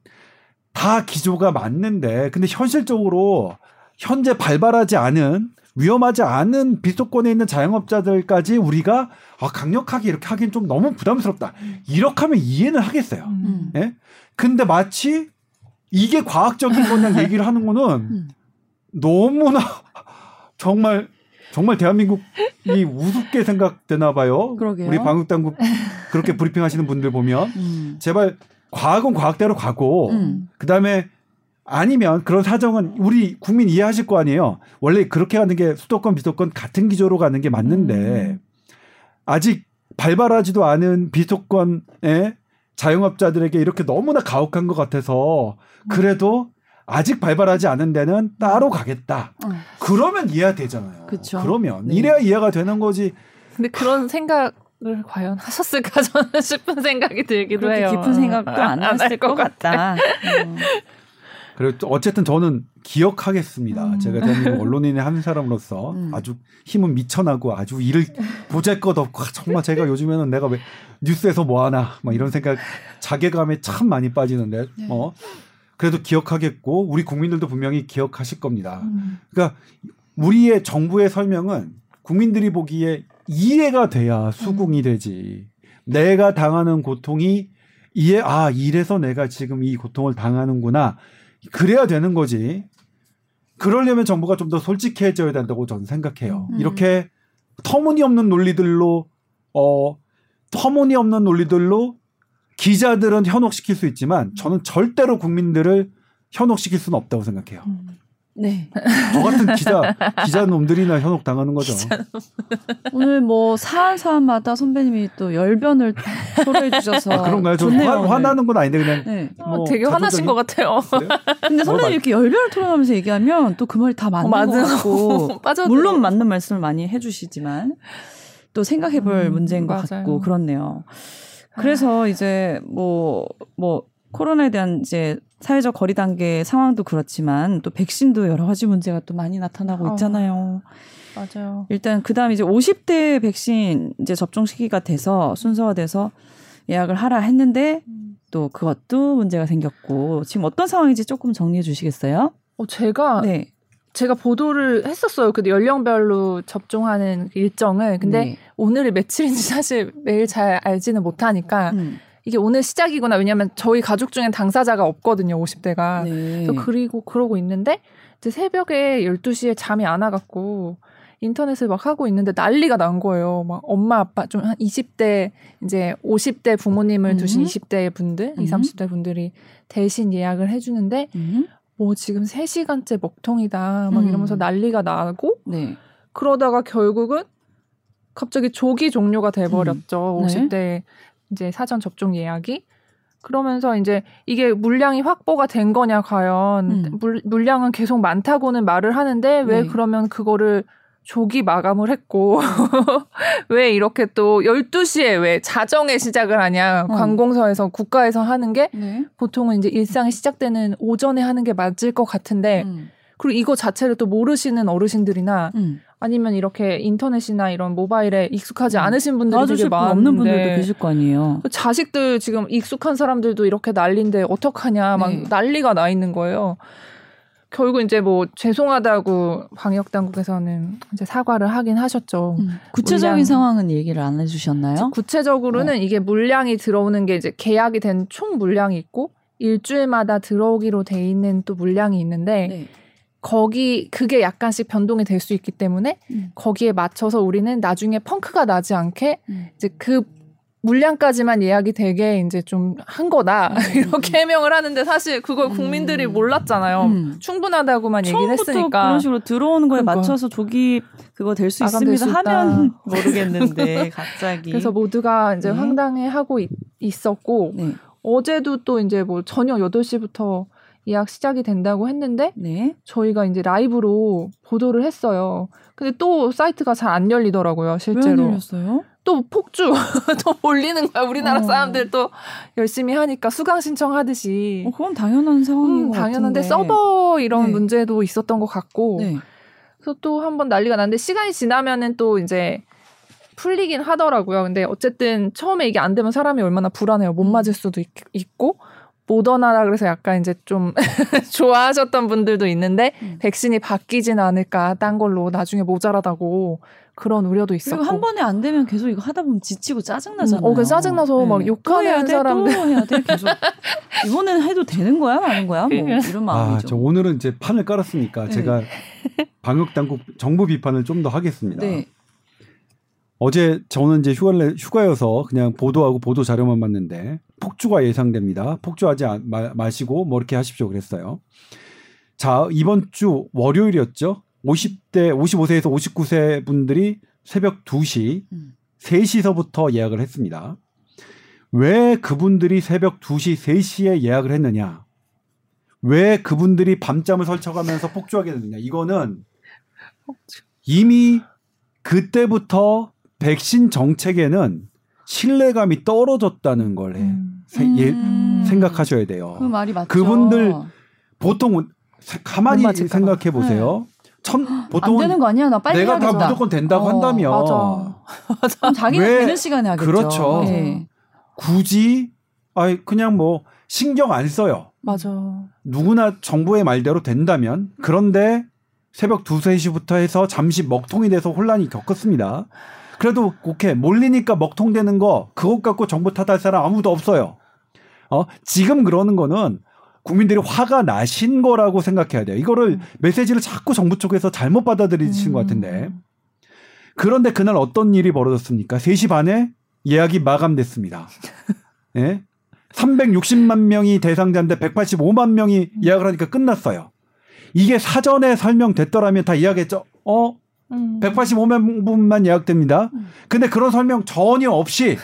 다 기조가 맞는데 근데 현실적으로 현재 발발하지 않은 위험하지 않은 비속권에 있는 자영업자들까지 우리가 아, 강력하게 이렇게 하긴 좀 너무 부담스럽다. 이렇게 하면 이해는 하겠어요. 음. 예? 근데 마치 이게 과학적인 거냐 얘기를 하는 거는 음. 너무나 정말 정말 대한민국이 우습게 생각되나 봐요. 그러게요. 우리 방역 당국 그렇게 브리핑하시는 분들 보면 음. 제발 과학은 과학대로 가고 음. 그다음에 아니면 그런 사정은 우리 국민 이해하실 거 아니에요. 원래 그렇게 가는 게 수도권 비수도권 같은 기조로 가는 게 맞는데 음. 아직 발발하지도 않은 비수도권의 자영업자들에게 이렇게 너무나 가혹한 것 같아서 그래도 아직 발발하지 않은 데는 따로 가겠다. 어. 그러면 이해가 되잖아요. 그쵸. 그러면 네. 이래야 이해가 되는 거지. 근데 그런 생각 을 과연 하셨을까 저는 싶은 생각이 들기도 그렇게 해요. 깊은 생각도 안안 했을 할것 같다. 음. 그리고 또 어쨌든 저는 기억하겠습니다. 음. 제가 대한민국 언론인의 한 사람으로서 음. 아주 힘은 미천하고 아주 일을 보잘것없고 아, 정말 제가 요즘에는 내가 왜 뉴스에서 뭐 하나 막 이런 생각 자괴감에 참 많이 빠지는데 네. 어 그래도 기억하겠고 우리 국민들도 분명히 기억하실 겁니다. 음. 그러니까 우리의 정부의 설명은 국민들이 보기에 이해가 돼야 수긍이 되지. 내가 당하는 고통이 이해 아 이래서 내가 지금 이 고통을 당하는구나. 그래야 되는 거지. 그러려면 정부가 좀 더 솔직해져야 된다고 저는 생각해요. 음. 이렇게 터무니없는 논리들로 어 터무니없는 논리들로 기자들은 현혹시킬 수 있지만 저는 절대로 국민들을 현혹시킬 수는 없다고 생각해요. 네. 저 같은 기자 기자 놈들이나 현혹 당하는 거죠. 오늘 뭐 사안 사안마다 선배님이 또 열변을 토로해 주셔서 아, 그런가요? 좀 좋네요. 화. 화나는 건 아닌데 그냥 네. 어, 뭐 되게 화나신 것 같아요. 그래요? 근데 선배님 말- 이렇게 열변을 토로하면서 얘기하면 또 그 말이 다 맞는 어. 것 같고. 물론 맞는 말씀을 많이 해주시지만 또 생각해볼 음, 문제인 것 맞아요. 같고 그렇네요. 그래서 이제 뭐뭐 코로나에 대한 이제 사회적 거리 단계 상황도 그렇지만 또 백신도 여러 가지 문제가 또 많이 나타나고 어. 있잖아요. 맞아요. 일단 그다음 이제 50대 백신 이제 접종 시기가 돼서 순서가 돼서 예약을 하라 했는데 또 그것도 문제가 생겼고 지금 어떤 상황인지 조금 정리해 주시겠어요? 어, 제가 네. 제가 보도를 했었어요. 근데 연령별로 접종하는 일정을. 근데 네. 오늘이 며칠인지 사실 매일 잘 알지는 못하니까 음. 이게 오늘 시작이구나. 왜냐면 저희 가족 중엔 당사자가 없거든요. 50대가. 네. 그래서 그리고 그러고 있는데 이제 새벽에 12시에 잠이 안 와갖고 인터넷을 막 하고 있는데 난리가 난 거예요. 막 엄마 아빠 좀 한 20대 이제 50대 부모님을 두신 음. 20대 분들, 음. 20, 30대 분들이 대신 예약을 해 주는데 음. 뭐 지금 3시간째 먹통이다 막 음. 이러면서 난리가 나고 네. 그러다가 결국은 갑자기 조기 종료가 돼버렸죠. 음. 네. 50대 이제 사전 접종 예약이. 그러면서 이제 이게 물량이 확보가 된 거냐 과연 음. 물, 물량은 계속 많다고는 말을 하는데 왜 네. 그러면 그거를 조기 마감을 했고 왜 이렇게 또 12시에 왜 자정에 시작을 하냐 어. 관공서에서 국가에서 하는 게 네. 보통은 이제 일상이 시작되는 오전에 하는 게 맞을 것 같은데 음. 그리고 이거 자체를 또 모르시는 어르신들이나 음. 아니면 이렇게 인터넷이나 이런 모바일에 익숙하지 음. 않으신 분들이 되게 많은데 없는 분들도 계실 거 아니에요. 그 자식들 지금 익숙한 사람들도 이렇게 난리인데 어떡하냐 막 네. 난리가 나 있는 거예요. 결국 이제 뭐 죄송하다고 방역 당국에서는 이제 사과를 하긴 하셨죠. 음. 구체적인 물량. 상황은 얘기를 안 해주셨나요? 구체적으로는 네. 이게 물량이 들어오는 게 이제 계약이 된 총 물량이 있고 일주일마다 들어오기로 돼 있는 또 물량이 있는데 네. 거기 그게 약간씩 변동이 될 수 있기 때문에 음. 거기에 맞춰서 우리는 나중에 펑크가 나지 않게 음. 이제 그 물량까지만 예약이 되게 이제 좀 한 거다 이렇게 해명을 하는데 사실 그걸 국민들이 음. 몰랐잖아요. 음. 충분하다고만 얘기를 했으니까 그런 식으로 들어오는 거에 그러니까. 맞춰서 조기 그거 될 수 있습니다 수 있다. 하면 모르겠는데 갑자기 그래서 모두가 이제 네. 황당해하고 있, 있었고 네. 어제도 또 이제 뭐 저녁 8시부터 예약 시작이 된다고 했는데 네. 저희가 이제 라이브로 보도를 했어요. 근데 또 사이트가 잘 안 열리더라고요, 왜 실제로. 열렸어요? 또 폭주 또 몰리는 거야. 우리나라 어. 사람들 또 열심히 하니까 수강 신청하듯이. 어, 그건 당연한 상황인 음, 것 당연한데 같은데. 서버 이런 네. 문제도 있었던 것 같고. 네. 그래서 또 한 번 난리가 났는데 시간이 지나면은 또 이제 풀리긴 하더라고요. 근데 어쨌든 처음에 이게 안 되면 사람이 얼마나 불안해요. 못 음. 맞을 수도 있, 고 모더나라 그래서 약간 이제 좀 좋아하셨던 분들도 있는데 음. 백신이 바뀌진 않을까 딴 걸로 나중에 모자라다고 그런 우려도 있었고. 그리고 한 번에 안 되면 계속 이거 하다 보면 지치고 짜증 나잖아요. 어, 그래서 짜증 나서 막 욕하는 또 해야 돼, 사람들. 또 해야 돼. 계속 이번엔 해도 되는 거야, 마는 거야, 뭐 그러니까. 이런 아, 마음이죠. 저 오늘은 이제 판을 깔았으니까 네. 제가 방역 당국 정부 비판을 좀 더 하겠습니다. 네, 어제 저는 이제 휴가를 휴가여서 그냥 보도하고 보도 자료만 봤는데 폭주가 예상됩니다. 폭주하지 안- 마, 마시고 뭐 이렇게 하십시오 그랬어요. 자 이번 주 월요일이었죠. 50대 55세에서 59세 분들이 새벽 2시 음. 3시서부터 예약을 했습니다. 왜 그분들이 새벽 2시 3시에 예약을 했느냐? 왜 그분들이 밤잠을 설쳐가면서 폭주하게 됐느냐? 이거는 이미 그때부터 백신 정책에는 신뢰감이 떨어졌다는 걸 해. 음. 세- 예- 음. 생각하셔야 돼요. 그 말이 맞죠. 그분들 보통 세- 가만히. 생각해 보세요. 천안 보통 되는 거 아니야? 나 빨리 내가 다 해야겠다. 무조건 된다고 어, 한다면 맞아. 그럼 자기는 왜- 되는 시간에 하겠죠. 그렇죠. 네. 굳이 아이 그냥 뭐 신경 안 써요. 맞아. 누구나 정부의 말대로 된다면 그런데 새벽 2, 3시부터 해서 잠시 먹통이 돼서 혼란이 겪었습니다. 그래도 오케이 몰리니까 먹통되는 거 그것 갖고 정부 탓할 사람 아무도 없어요. 어 지금 그러는 거는 국민들이 화가 나신 거라고 생각해야 돼요. 이거를 음. 메시지를 자꾸 정부 쪽에서 잘못 받아들이신 것 같은데 음. 그런데 그날 어떤 일이 벌어졌습니까? 3시 반에 예약이 마감됐습니다. 예? 360만 명이 대상자인데 185만 명이 예약을 하니까 끝났어요. 이게 사전에 설명됐더라면 다 예약했죠. 어? 음. 185만 분만 예약됩니다. 근데 그런 설명 전혀 없이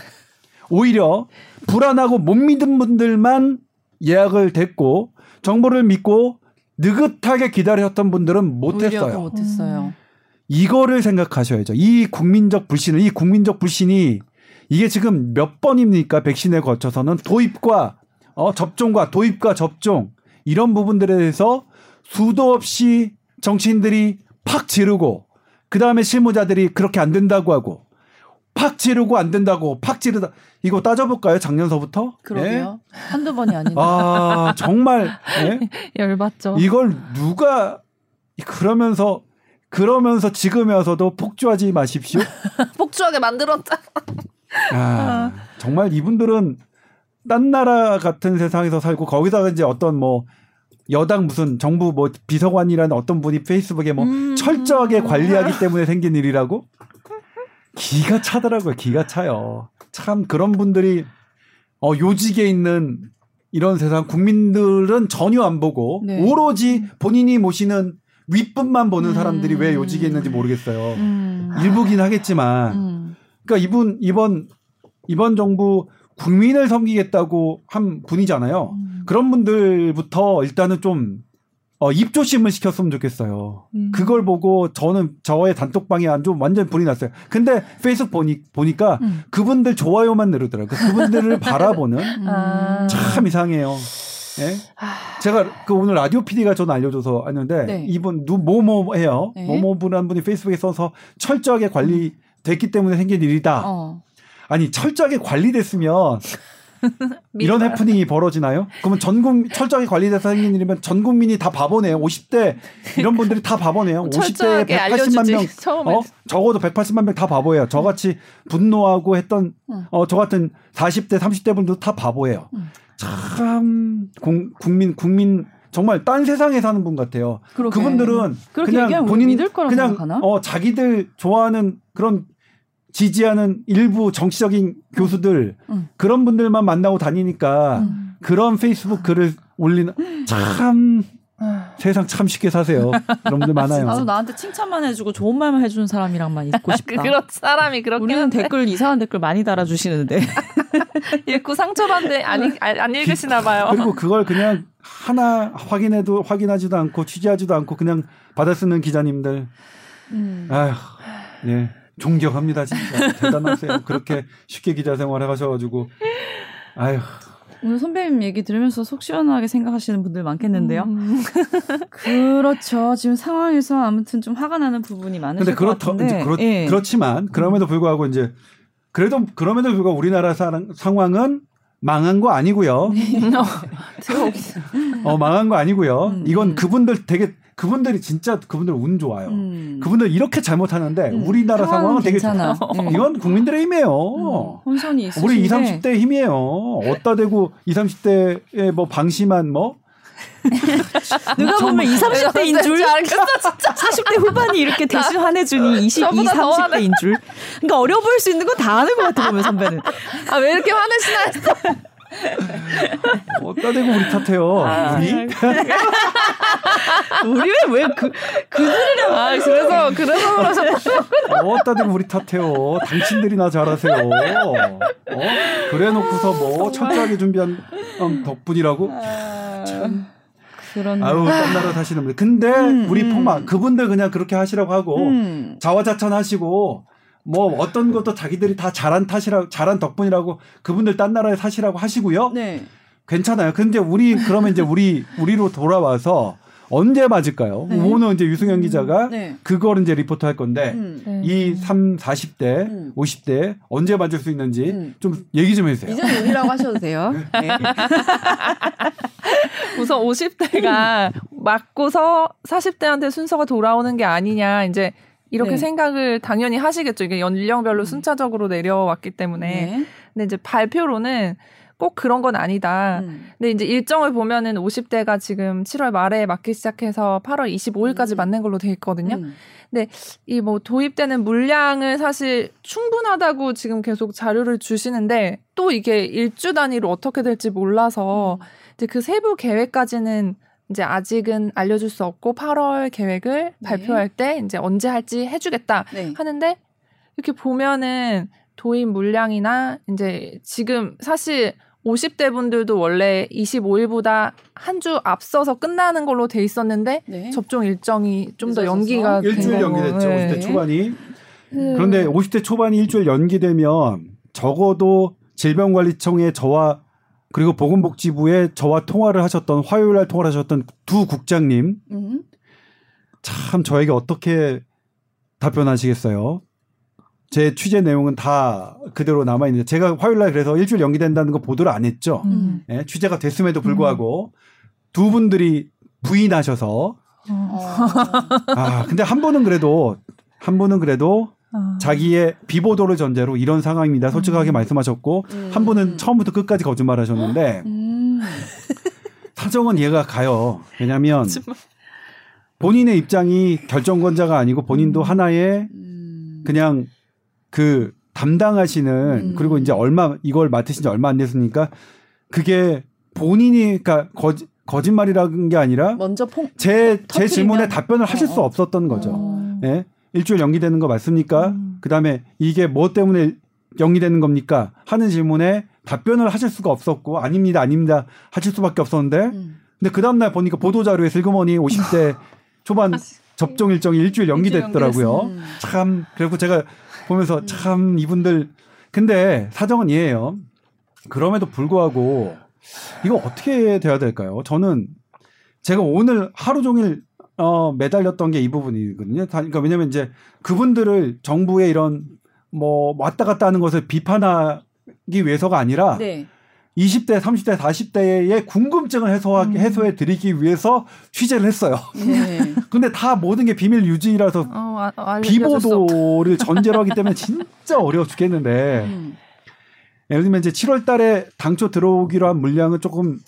오히려 불안하고 못 믿은 분들만 예약을 됐고 정보를 믿고 느긋하게 기다렸던 분들은 못했어요. 더 못했어요. 이거를 생각하셔야죠. 이 국민적 불신을 이 국민적 불신이 이게 지금 몇 번입니까? 백신에 거쳐서는 도입과 어, 접종과 도입과 접종 이런 부분들에 대해서 수도 없이 정치인들이 팍 지르고 그 다음에 실무자들이 그렇게 안 된다고 하고 팍 지르고 안 된다고 팍 지르다 이거 따져볼까요? 작년서부터? 그러게요. 한두 번이 아닌데. 예? 아 정말 예? 열받죠. 이걸 누가 그러면서 그러면서 지금에 와서도 폭주하지 마십시오. 폭주하게 만들었다. 아, 정말 이분들은 딴 나라 같은 세상에서 살고 거기다가 이제 어떤 뭐 여당 무슨 정부 뭐 비서관이라는 어떤 분이 페이스북에 뭐 음. 철저하게 관리하기 때문에 생긴 일이라고 기가 차더라고요. 기가 차요. 참 그런 분들이 어 요직에 있는 이런 세상 국민들은 전혀 안 보고 네. 오로지 본인이 모시는 윗분만 보는 사람들이 음. 왜 요직에 있는지 모르겠어요. 음. 일부긴 하겠지만 음. 그러니까 이분 이번 이번 정부 국민을 섬기겠다고 한 분이잖아요. 음. 그런 분들부터 일단은 좀 어, 입조심을 시켰으면 좋겠어요. 음. 그걸 보고 저는 저의 단톡방에 안좀 완전 불이 났어요. 근데 페이스북 보니, 보니까 음. 그분들 좋아요만 누르더라고요. 그분들을 바라보는 아. 참 이상해요. 예? 아, 제가 그 오늘 라디오 PD가 저는 알려줘서 왔는데 네. 이분 누 뭐뭐해요. 네. 뭐뭐분한 분이 페이스북에 써서 철저하게 관리됐기 때문에 생긴 일이다. 어. 아니 철저하게 관리됐으면 이런 미리 해프닝이 벌어지나요? 그러면 전 국민 철저하게 관리돼서 생긴 일이면 전 국민이 다 바보네요. 50대 이런 분들이 다 바보네요. 50대 철저하게 180만 알려주지. 명 처음에 어? 적어도 180만 명 다 바보예요. 저같이 분노하고 했던 응. 어, 저 같은 40대 30대 분도 다 바보예요. 응. 참 공- 국민 국민 정말 딴 세상에 사는 분 같아요. 그러게. 그분들은 그냥 본인 그냥 생각하나? 어 자기들 좋아하는 그런 지지하는 일부 정치적인 교수들 응. 그런 분들만 만나고 다니니까 음. 그런 페이스북 글을 올리는 참 아, 세상 참 쉽게 사세요. 그런 분들 많아요. 나도 나한테 칭찬만 해주고 좋은 말만 해주는 사람이랑만 있고 싶다. 그런 사람이 그렇게 우리는 한데 댓글 이상한 댓글 많이 달아주시는데 읽고 상처받는데 안, 읽- 안, 안 읽으시나 봐요. 그리고 그걸 그냥 하나 확인해도 확인하지도 않고 취재하지도 않고 그냥 받아 쓰는 기자님들 음. 아휴 예 존경합니다 진짜 대단하세요 그렇게 쉽게 기자 생활 해가셔가지고 아휴 오늘 선배님 얘기 들으면서 속 시원하게 생각하시는 분들 많겠는데요. 음. 그렇죠. 지금 상황에서 아무튼 좀 화가 나는 부분이 많으실 근데 것 그렇다 같은데. 이제 그렇, 예. 그렇지만 그럼에도 불구하고 이제 그래도 그럼에도 불구하고 우리나라 사, 상황은 망한 거 아니고요. 들어오기 어, 망한 거 아니고요. 음, 이건 음. 그분들 되게 그분들이 진짜 그분들 운 좋아요. 음. 그분들 이렇게 잘못하는데 음. 우리나라 상황은 되게 괜찮아. 좋- 음. 이건 국민들의 힘이에요. 음. 혼선이 있으신데 우리 20, 30대 힘이에요. 어따 대고 20, 30대의 뭐 방심한 뭐 누가 보면 20, 30대인 줄 알겠어. 40대 후반이 이렇게 대신 화내주니 22, 저보다 더 30대인 줄. 그러니까 어려 보일 수 있는 건 다 아는 것 같아 보면 선배는. 아 왜 이렇게 화내시나 했어. 어따 대고 우리 탓해요. 아, 우리 우리 왜그 아 그래서 그래서 그러셨다. 어따 대고 우리 탓해요. 당신들이나 잘하세요. 어? 그래 놓고서 뭐 철저하게 준비한 음, 덕분이라고 그런 아유 딴 나라 사시는 분들. 근데 음, 우리 음. 포마 그분들 그냥 그렇게 하시라고 하고 음. 자화자찬하시고 뭐 어떤 것도 자기들이 다 잘한 탓이라 잘한 덕분이라고 그분들 딴 나라에 사시라고 하시고요. 네. 괜찮아요. 근데 우리 그러면 이제 우리 우리로 돌아와서 언제 맞을까요? 네. 오늘 이제 유승현 기자가 네. 그걸 이제 리포트 할 건데 음. 네. 이 3, 40대, 음. 50대 언제 맞을 수 있는지 음. 좀 얘기 좀 해주세요. 이제는 우리라고 하셔도 돼요. 네. 우선 50대가 맞고서 40대한테 순서가 돌아오는 게 아니냐 이제 이렇게 네. 생각을 당연히 하시겠죠. 이게 연령별로 음. 순차적으로 내려왔기 때문에. 네. 근데 이제 발표로는 꼭 그런 건 아니다. 음. 근데 이제 일정을 보면은 50대가 지금 7월 말에 맞기 시작해서 8월 25일까지 음. 맞는 걸로 돼 있거든요. 음. 이뭐 도입되는 물량을 사실 충분하다고 지금 계속 자료를 주시는데 또 이게 일주 단위로 어떻게 될지 몰라서 이제 그 세부 계획까지는 이제 아직은 알려줄 수 없고 8월 계획을 발표할 때 이제 언제 할지 해주겠다 네. 하는데 이렇게 보면은 도입 물량이나 이제 지금 사실 50대 분들도 원래 25일보다 한 주 앞서서 끝나는 걸로 돼 있었는데 네. 접종 일정이 좀 더? 연기가 된 일주일. 연기됐죠. 네. 50대 초반이. 그- 그런데 50대 초반이 일주일 연기되면 적어도 질병관리청에 저와 그리고 보건복지부에 저와 통화를 하셨던 화요일 날 통화를 하셨던 두 국장님 음. 참 저에게 어떻게 답변하시겠어요? 제 취재 내용은 다 그대로 남아 있는데 제가 화요일 날 그래서 일주일 연기된다는 거 보도를 안 했죠. 음. 예, 취재가 됐음에도 불구하고 두 분들이 부인하셔서 어. 어. 아 근데 한 분은 그래도 한 분은 그래도 아. 자기의 비보도를 전제로 이런 상황입니다. 솔직하게 음. 말씀하셨고 음. 한 분은 처음부터 끝까지 거짓말하셨는데 음. 사정은 이해가 가요. 왜냐하면. 본인의 입장이 결정권자가 아니고 본인도 음. 하나의 음. 그냥 그 담당하시는 음. 그리고 이제 얼마 이걸 맡으신 지 얼마 안 됐으니까 그게 본인이 그러니까 거짓 거짓말이라는 게 아니라 먼저 퐁 제, 제 터뜨리면- 질문에 답변을 하실 어, 수 어. 없었던 거죠. 어. 예? 일주일 연기되는 거 맞습니까? 음. 그 다음에 이게 뭐 때문에 연기되는 겁니까? 하는 질문에 답변을 하실 수가 없었고, 아닙니다, 아닙니다, 하실 수밖에 없었는데, 음. 근데 그 다음날 보니까 보도자료에 슬그머니 50대 초반 접종 일정이 일주일 연기됐더라고요. 음. 참, 그리고 제가 보면서 참 이분들, 근데 사정은 이해해요. 그럼에도 불구하고, 이거 어떻게 돼야 될까요? 저는 제가 오늘 하루 종일 어, 매달렸던 게 이 부분이거든요. 다- 그러니까 왜냐면 이제 그분들을 정부의 이런 뭐 왔다 갔다 하는 것을 비판하기 위해서가 아니라 네. 20대, 30대, 40대의 궁금증을 해소하, 음. 해소해 드리기 위해서 취재를 했어요. 네. 근데 다 모든 게 비밀 유지라서 어, 아, 없- 비보도를 전제로 하기 때문에 진짜 어려워 죽겠는데 음. 예를 들면 이제 7월 달에 당초 들어오기로 한 물량은 조금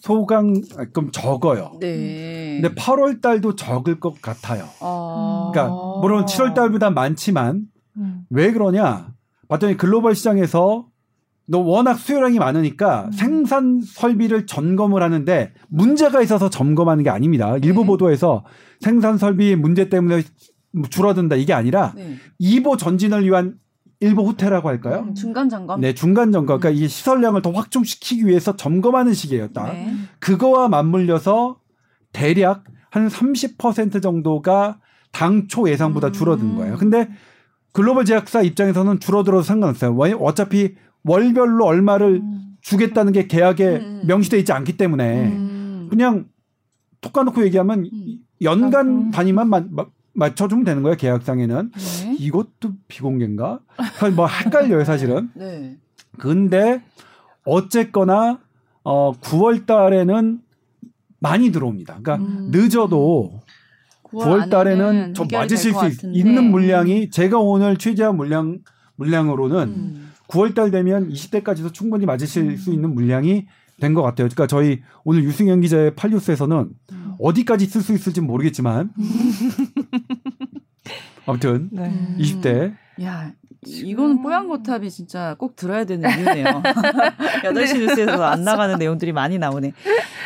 소강 아, 좀 적어요. 네. 근데 8월 달도 적을 것 같아요. 어. 그러니까 물론 7월 달보다 많지만 음. 왜 그러냐? 봤더니 글로벌 시장에서 너 워낙 수요량이 많으니까 음. 생산 설비를 점검을 하는데 문제가 있어서 점검하는 게 아닙니다. 일부 네. 보도에서 생산 설비 문제 때문에 줄어든다 이게 아니라 네. 2보 전진을 위한 일부 후퇴라고 할까요? 음, 중간 점검. 네, 중간 점검. 그러니까 이 시설량을 더 확충시키기 위해서 점검하는 딱. 네. 그거와 맞물려서 대략 한 30% 정도가 당초 예상보다 음. 줄어든 거예요. 근데 글로벌 제약사 입장에서는 줄어들어도 상관없어요. 왜? 어차피 월별로 얼마를 음. 주겠다는 게 계약에 음. 명시돼 있지 않기 때문에 음. 그냥 톡 까놓고 얘기하면 음. 연간 음. 단위만 마- 마- 맞춰주면 되는 거예요, 계약상에는. 네. 이것도 비공개인가? 뭐 헷갈려요, 사실은. 네. 근데 어쨌거나 어 9월 달에는 많이 들어옵니다. 그러니까 음. 늦어도 9월 달에는 좀 맞으실 수 있, 있는 물량이 제가 오늘 취재한 물량 물량으로는 음. 9월 달 되면 20대까지도 충분히 맞으실 수 있는 물량이 된 것 같아요. 그러니까 저희 오늘 유승현 기자의 팔뉴스에서는 음. 어디까지 쓸 수 있을지 모르겠지만 아무튼 네. 음. 20대 야, 이거는 뽀얀거탑이 진짜 꼭 들어야 되는 이유네요. 8시 뉴스에서 안 나가는 내용들이 많이 나오네.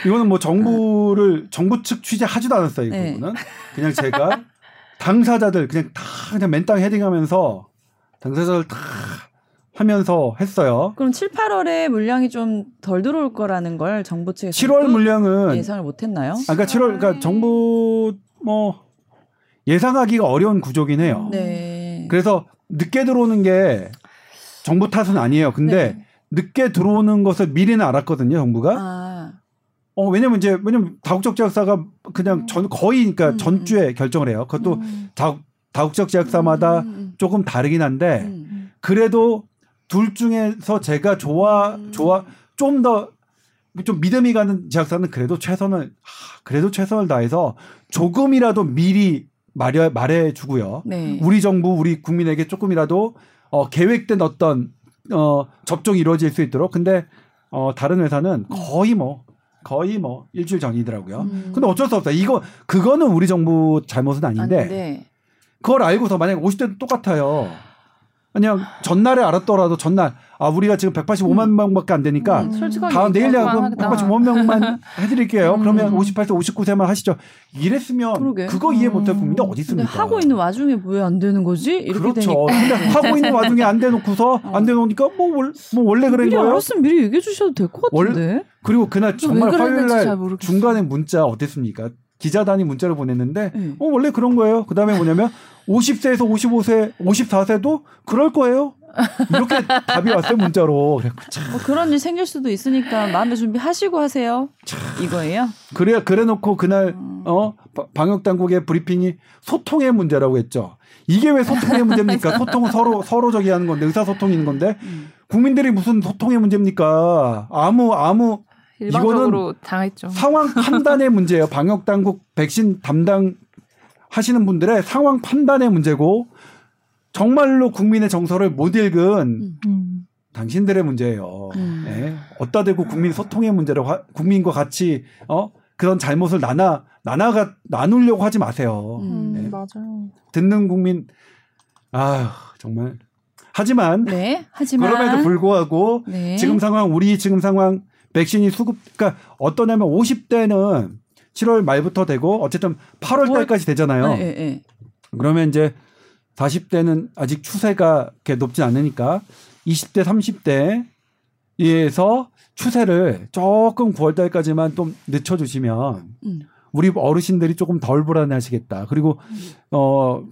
이거는 뭐 정부를 정부 측 취재하지도 않았어요. 이 네. 부분은 그냥 제가 당사자들 그냥 다 그냥 맨땅 헤딩하면서 당사자들 다 하면서 했어요. 그럼 7, 8월에 물량이 좀 덜 들어올 거라는 걸 정부 측에서 7월 물량은 예상을 못 했나요? 아, 그러니까 7월 그러니까 정부 뭐 예상하기가 어려운 구조긴 해요. 네. 그래서 늦게 들어오는 게 정부 탓은 아니에요. 근데 네. 늦게 들어오는 것을 미리는 알았거든요, 정부가. 아, 어, 왜냐면 이제 왜냐면 다국적 제약사가 그냥 전 거의 그러니까 음, 전주에 결정을 해요. 그것도 음. 다, 다국적 제약사마다 음, 조금 다르긴 한데 음, 그래도 둘 중에서 제가 좋아 음. 좋아 좀 더 좀 믿음이 가는 제약사는 그래도 최선을 하, 그래도 최선을 다해서 조금이라도 미리 말해 말해주고요. 네. 우리 정부 우리 국민에게 조금이라도 어, 계획된 어떤 어, 접종이 이루어질 수 있도록 근데 어, 다른 회사는 거의 뭐 거의 뭐 일주일 전이더라고요. 음. 근데 어쩔 수 없다. 이거 그거는 우리 정부 잘못은 아닌데 아닌데. 그걸 알고서 만약 50대도 똑같아요. 그냥 전날에 알았더라도 전날 아 우리가 지금 185만 명밖에 안 되니까 음, 다음 내일 하겠다. 185만 명만 해드릴게요. 음. 그러면 58세, 59세만 하시죠. 이랬으면 그러게. 그거 이해 못할 음. 국민이 어디 있습니까? 하고 있는 와중에 왜 안 되는 거지? 이렇게 그렇죠. 되니까. 근데 하고 있는 와중에 안 대놓고서 어. 안 대놓으니까 뭐, 월, 뭐 원래 그런 거예요. 알았으면 미리 얘기해 주셔도 될것 월- 같은데. 그리고 그날 정말 왜 화요일 날. 중간에 문자 어땠습니까? 기자단이 문자를 보냈는데 네. 어 원래 그런 거예요. 그다음에 뭐냐면 50세에서 55세, 54세도 그럴 거예요. 이렇게 답이 왔어요 문자로. 그래, 참, 뭐 그런 일 생길 수도 있으니까 마음의 준비하시고 하세요. 이거예요. 그래 그래놓고 그날 음. 어 바- 방역 당국의 브리핑이 소통의 문제라고 했죠. 이게 왜 소통의 문제입니까? 소통은 서로 서로 저기 하는 건데 의사 있는 건데 음. 국민들이 무슨 소통의 문제입니까? 아무 아무 일방적으로 당했죠. 상황 판단의 문제예요. 방역 당국 백신 담당 하시는 분들의 상황 판단의 문제고 정말로 국민의 정서를 못 읽은 음. 음. 당신들의 문제예요. 음. 예. 어따 대고 국민 소통의 문제를 화- 국민과 같이 어 그런 잘못을 나눠 나눠가 나누려고 하지 마세요. 음. 음, 네. 맞아요. 듣는 국민 아휴 정말 하지만 네. 하지만 그럼에도 불구하고 네. 지금 상황 우리 지금 상황 백신이 수급 그러니까 어떠냐면 50대는 7월 말부터 되고 어쨌든 8월 9월 달까지 되잖아요. 네, 네, 네. 그러면 이제 40대는 아직 추세가 그렇게 높지 않으니까 20대 30대에서 추세를 조금 9월 달까지만 좀 늦춰 주시면 음. 우리 어르신들이 조금 덜 불안해하시겠다. 그리고 어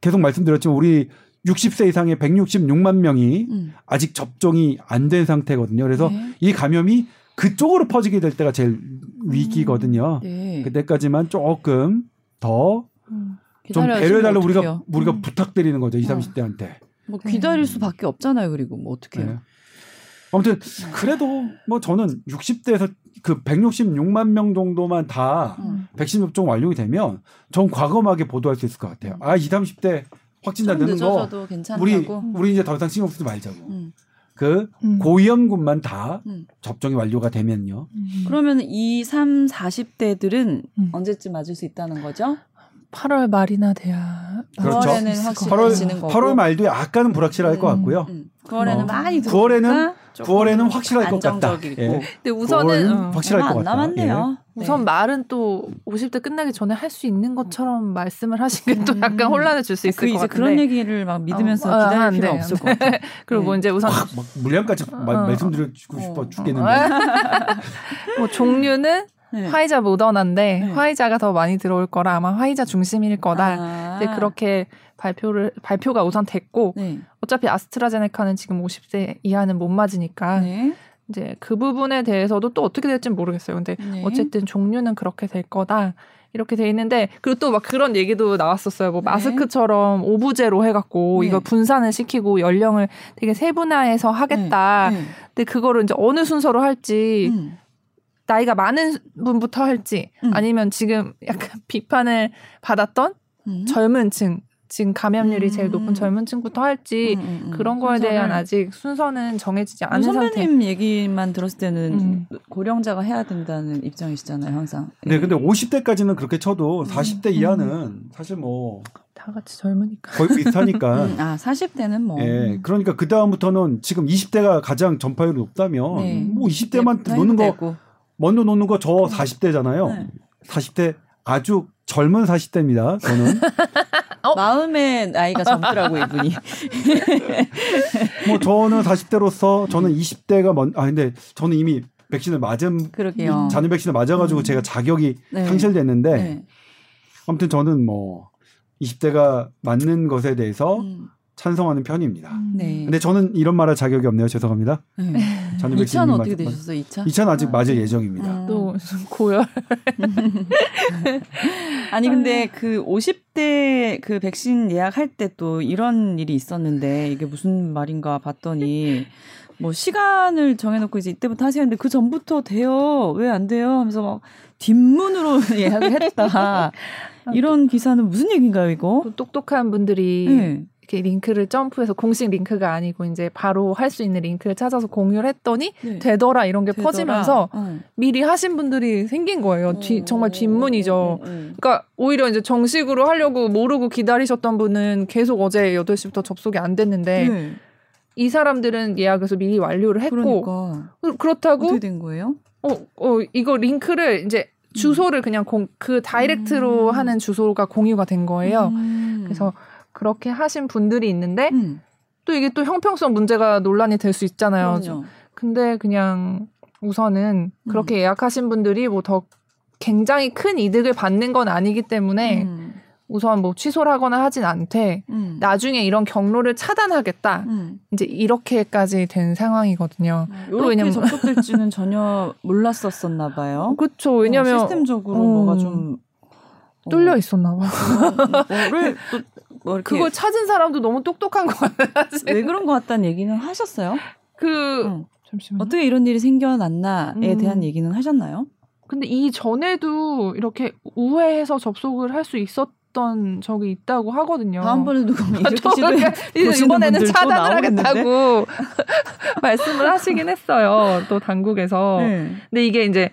계속 말씀드렸지만 우리 60세 이상의 166만 명이 음. 아직 접종이 안 된 상태거든요. 그래서 네. 이 감염이 그쪽으로 퍼지게 될 때가 제일 위기거든요. 네. 그때까지만 조금 더좀 음. 배려해달라고 우리가 어떡해요? 우리가 음. 부탁드리는 거죠. 20, 어. 30대한테. 뭐 기다릴 수밖에 없잖아요. 그리고 뭐 어떻게 네. 해요? 아무튼 그래도 뭐 저는 60대에서 그 166만 명 정도만 다 음. 백신 접종 완료가 되면 전 과감하게 보도할 수 있을 것 같아요. 아, 20, 30대 확진자 좀 느는 거 괜찮다고. 우리 우리 이제 더 이상 신경 쓰지 말자고. 음. 그 음. 고위험군만 다 음. 접종이 완료가 되면요. 음. 그러면 2, 3, 40대들은 음. 언제쯤 맞을 수 있다는 거죠? 8월 말이나 돼야 그렇죠. 9월에는 있을 것 확실히 같아요. 8월 지는 거고. 8월 말도 약간은 불확실할 것 음. 같고요. 음. 9월에는 어. 많이 9월에는 들어오니까 조금 9월에는 확실할 것 같다. 안정적이고. 예. 근데 우선은 9월은 어, 확실할 것안 같다. 남았네요. 네. 우선 말은 또 50대 끝나기 전에 할 수 있는 것처럼 말씀을 하신 게또 음. 약간 혼란을 줄수 있을 그것 이제 같은데. 그런 얘기를 막 믿으면서 어, 아, 기다릴 안 필요 돼, 없을 안것 같아요. 그리고 네. 이제 우선 막 물량까지 마- 어. 말씀드리고 싶어 어. 죽겠는데. 뭐 종류는 네. 화이자 모더나인데 네. 화이자가 더 많이 들어올 거라 아마 화이자 중심일 거다. 아. 이제 그렇게 발표를 발표가 우선 됐고 네. 어차피 아스트라제네카는 지금 50세 이하는 못 맞으니까 네. 이제 그 부분에 대해서도 또 어떻게 될지는 모르겠어요. 근데 네. 어쨌든 종류는 그렇게 될 거다. 이렇게 돼 있는데 그리고 또 막 그런 얘기도 나왔었어요. 뭐 네. 마스크처럼 오부제로 해갖고 네. 이거 분산을 시키고 연령을 되게 세분화해서 하겠다. 네. 근데 그거를 이제 어느 순서로 할지 음. 나이가 많은 분부터 할지 음. 아니면 지금 약간 비판을 받았던 음. 젊은 층 지금 감염률이 음. 제일 높은 젊은 층부터 할지 음, 음, 음. 그런 거에 대한 순서를- 아직 순서는 정해지지 않은 상태. 선배님 얘기만 들었을 때는 음. 고령자가 해야 된다는 입장이시잖아요, 항상. 네, 예. 근데 50대까지는 그렇게 쳐도 40대 음. 이하는 사실 뭐 다 같이 젊으니까. 거의 비슷하니까. 음, 아, 40대는 뭐. 예, 그러니까 그 다음부터는 지금 20대가 가장 전파율이 높다면 네. 뭐 20대만 네, 노는 거 되고. 먼저 노는 거 저 40대잖아요. 네. 40대 아주 젊은 40대입니다. 저는 어? 마음의 나이가 젊더라고 이분이. 뭐 저는 40대로서 저는 20대가 먼 아 근데 저는 이미 백신을 맞은 그러게요. 잔여 백신을 맞아가지고 음. 제가 자격이 네. 상실됐는데 네. 아무튼 저는 뭐 20대가 맞는 것에 대해서 음. 찬성하는 편입니다. 네. 근데 저는 이런 말할 자격이 없네요. 죄송합니다. 네. 잔여 2차는 백신이 어떻게 맞- 되셨어요? 2차? 2차는 아직 맞을 예정입니다. 음. 또 고열. 아니 근데 그 50대 그 백신 예약할 때 또 이런 일이 있었는데 이게 무슨 말인가 봤더니 뭐 시간을 정해놓고 이제 이때부터 하시는데 그 전부터 돼요 왜 안 돼요 하면서 막 뒷문으로 예약을 했다 이런 기사는 무슨 얘기인가요 이거? 또 똑똑한 분들이 네. 이렇게 링크를 점프해서 공식 링크가 아니고 이제 바로 할 수 있는 링크를 찾아서 공유를 했더니 네. 되더라 이런 게 되더라. 퍼지면서 어. 미리 하신 분들이 생긴 거예요. 뒤, 정말 뒷문이죠. 음, 음, 그러니까 오히려 이제 정식으로 하려고 모르고 기다리셨던 분은 계속 어제 8시부터 접속이 안 됐는데 음. 네. 이 사람들은 예약에서 미리 완료를 했고 그러니까 그- 그렇다고 어떻게 된 거예요? 어, 어 이거 링크를 이제 주소를 그냥 공, 그 다이렉트로 음. 하는 주소가 공유가 된 거예요. 음. 그래서 그렇게 하신 분들이 있는데 음. 또 이게 또 형평성 문제가 논란이 될 수 있잖아요. 그럼요. 근데 그냥 우선은 그렇게 예약하신 분들이 뭐 더 굉장히 큰 이득을 받는 건 아니기 때문에 음. 우선 뭐 취소를 하거나 하진 않되 음. 나중에 이런 경로를 차단하겠다. 음. 이제 이렇게까지 된 상황이거든요. 이렇게 왜냐면- 접속될지는 전혀 몰랐었었나 봐요. 그렇죠. 왜냐면 어, 시스템적으로 어, 뭐가 좀 어, 뚫려 있었나 봐. 뭐를 또 뭐 이렇게 그걸 찾은 사람도 너무 똑똑한 것 같아요. 왜 그런 것 같다는 얘기는 하셨어요? 그 응. 잠시만요. 어떻게 이런 일이 생겨났나에 음. 대한 얘기는 하셨나요? 근데 이 전에도 이렇게 우회해서 접속을 할 수 있었던 적이 있다고 하거든요. 다음번에도 그럼 이렇게 이번에는 차단을? 하겠다고 말씀을 하시긴 했어요. 또 당국에서. 네. 근데 이게 이제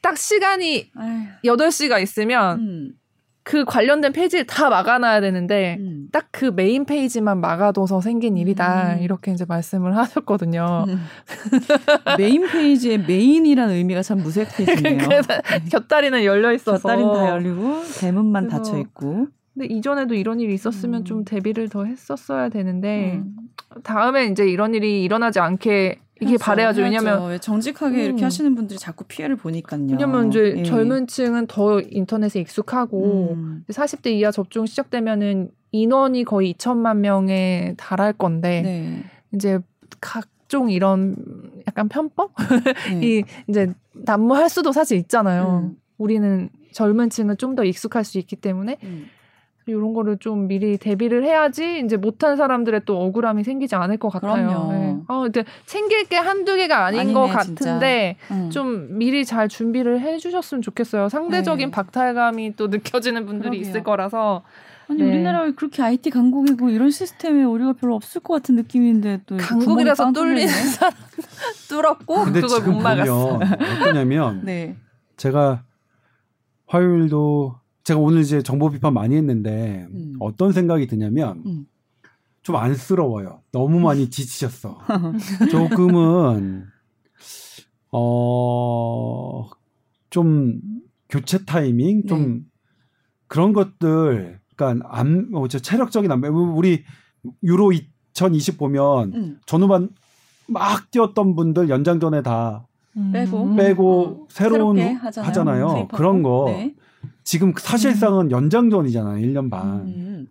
딱 시간이 아휴, 8시가 있으면 음, 그 관련된 페이지를 다 막아놔야 되는데 음. 딱그 메인 페이지만 막아둬서 생긴 일이다. 음. 이렇게 이제 말씀을 하셨거든요. 음. 메인 페이지에 메인이라는 의미가 참 무색해지네요. 그래서 곁다리는 열려 있어서. 곁다리는 다 열리고 대문만 닫혀 있고. 근데 이전에도 이런 일이 있었으면 음. 좀 대비를 더 했었어야 되는데 음. 다음에 이제 이런 일이 일어나지 않게 이게 바래야죠. 왜냐면 왜 정직하게 음. 이렇게 하시는 분들이 자꾸 피해를 보니까요. 왜냐면 이제 예. 젊은 층은 더 인터넷에 익숙하고 음. 40대 이하 접종 시작되면은 인원이 거의 2천만 명에 달할 건데 네. 이제 각종 이런 약간 편법 네. 이 이제 난무할 수도 사실 있잖아요. 음. 우리는 젊은 층은 좀 더 익숙할 수 있기 때문에 음. 이런 거를 좀 미리 대비를 해야지 이제 못한 사람들의 또 억울함이 생기지 않을 것 같아요. 그럼요. 네. 아, 근데 챙길 게 한두 개가 아닌 아니네, 것. 같은데 음. 좀 미리 잘 준비를 해주셨으면 좋겠어요. 상대적인 네. 박탈감이 또 느껴지는 분들이 그러게요. 있을 거라서 아니 네. 우리나라가 그렇게 IT 강국이고 이런 시스템에 오류가 별로 없을 것 같은 느낌인데 또 강국이라서 뚫리는. 사람 뚫었고 근데 그걸 지금 못 막았어. 보면 어떠냐면 네. 제가 화요일도 제가 오늘 이제 정보 비판 많이 했는데 음. 어떤 생각이 드냐면 음. 좀 안쓰러워요. 너무 많이 지치셨어. 조금은 어 좀 교체 타이밍 좀 네. 그런 것들 그러니까 안 어, 저 체력적인 안 우리 유로 2020 보면 음. 전후반 막 뛰었던 분들 연장전에 다 빼고. 음. 빼고 새로운 새롭게 하잖아요. 하잖아요. 그런 거 네. 지금 사실상은 연장전이잖아요. 1년 반. 음.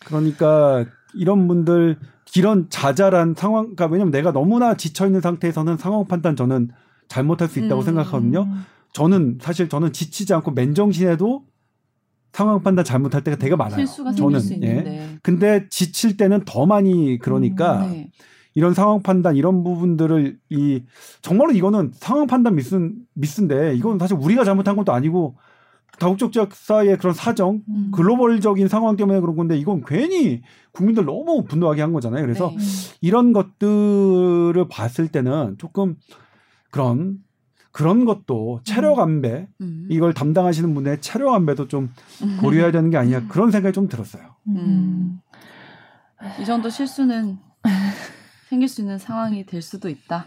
그러니까 이런 분들 이런 자잘한 상황 그러니까 왜냐면 내가 너무나 지쳐 있는 상태에서는 상황 판단 저는 잘못할 수 있다고 음. 생각하거든요. 저는 사실 저는 지치지 않고 맨정신에도 상황 판단 잘못할 때가 되게 많아요. 실수가 저는 예. 근데 지칠 때는 더 많이 그러니까 음, 네. 이런 상황 판단 이런 부분들을 이 정말로 이거는 상황 판단 미스 미스인데 이건 사실 우리가 잘못한 것도 아니고 다국적 지역사의 그런 사정 음. 글로벌적인 상황 때문에 그런 건데 이건 괜히 국민들 너무 분노하게 한 거잖아요. 그래서 네. 이런 것들을 봤을 때는 조금 그런 그런 것도 체력 안배 음. 이걸 담당하시는 분의 체력 안배도 좀 고려해야 되는 게 아니냐 그런 생각이 좀 들었어요. 음. 이 정도 실수는 생길 수 있는 상황이 될 수도 있다.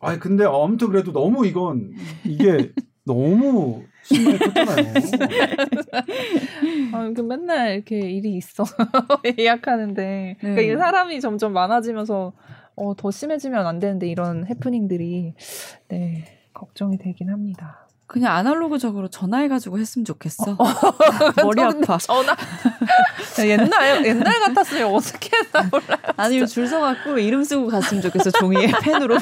아 근데 아무튼 그래도 너무 이건 이게 너무 심하게 컸잖아요. 아, 그 맨날 이렇게 일이 있어 예약하는데 그러니까 네. 이게 사람이 점점 많아지면서 어, 더 심해지면 안 되는데 이런 해프닝들이 네 걱정이 되긴 합니다. 그냥 아날로그적으로 전화해가지고 했으면 좋겠어. 머리 저 근데 아파. 전화 옛날 옛날 같았으면 어떻게 했나 몰라. 아니면 줄 서갖고 이름 쓰고 갔으면 좋겠어 종이에 펜으로.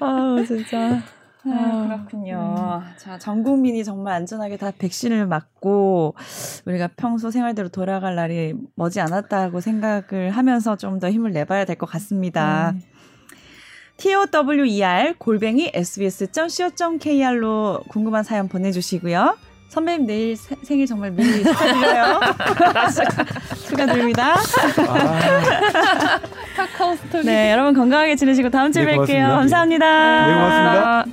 아 진짜. 아, 그렇군요. 자, 전 국민이 정말 안전하게 다 백신을 맞고 우리가 평소 생활대로 돌아갈 날이 머지 않았다고 생각을 하면서 좀 더 힘을 내봐야 될 것 같습니다. 네. tower 골뱅이 sbs.co.kr로 궁금한 사연 보내주시고요. 선배님 내일 세- 생일 정말 미리 축하드려요. 축하드립니다. 아, 카카오 스토리. 네, 여러분 건강하게 지내시고 다음 주에 네, 뵐게요. 고맙습니다. 감사합니다. 네, 고맙습니다. 아,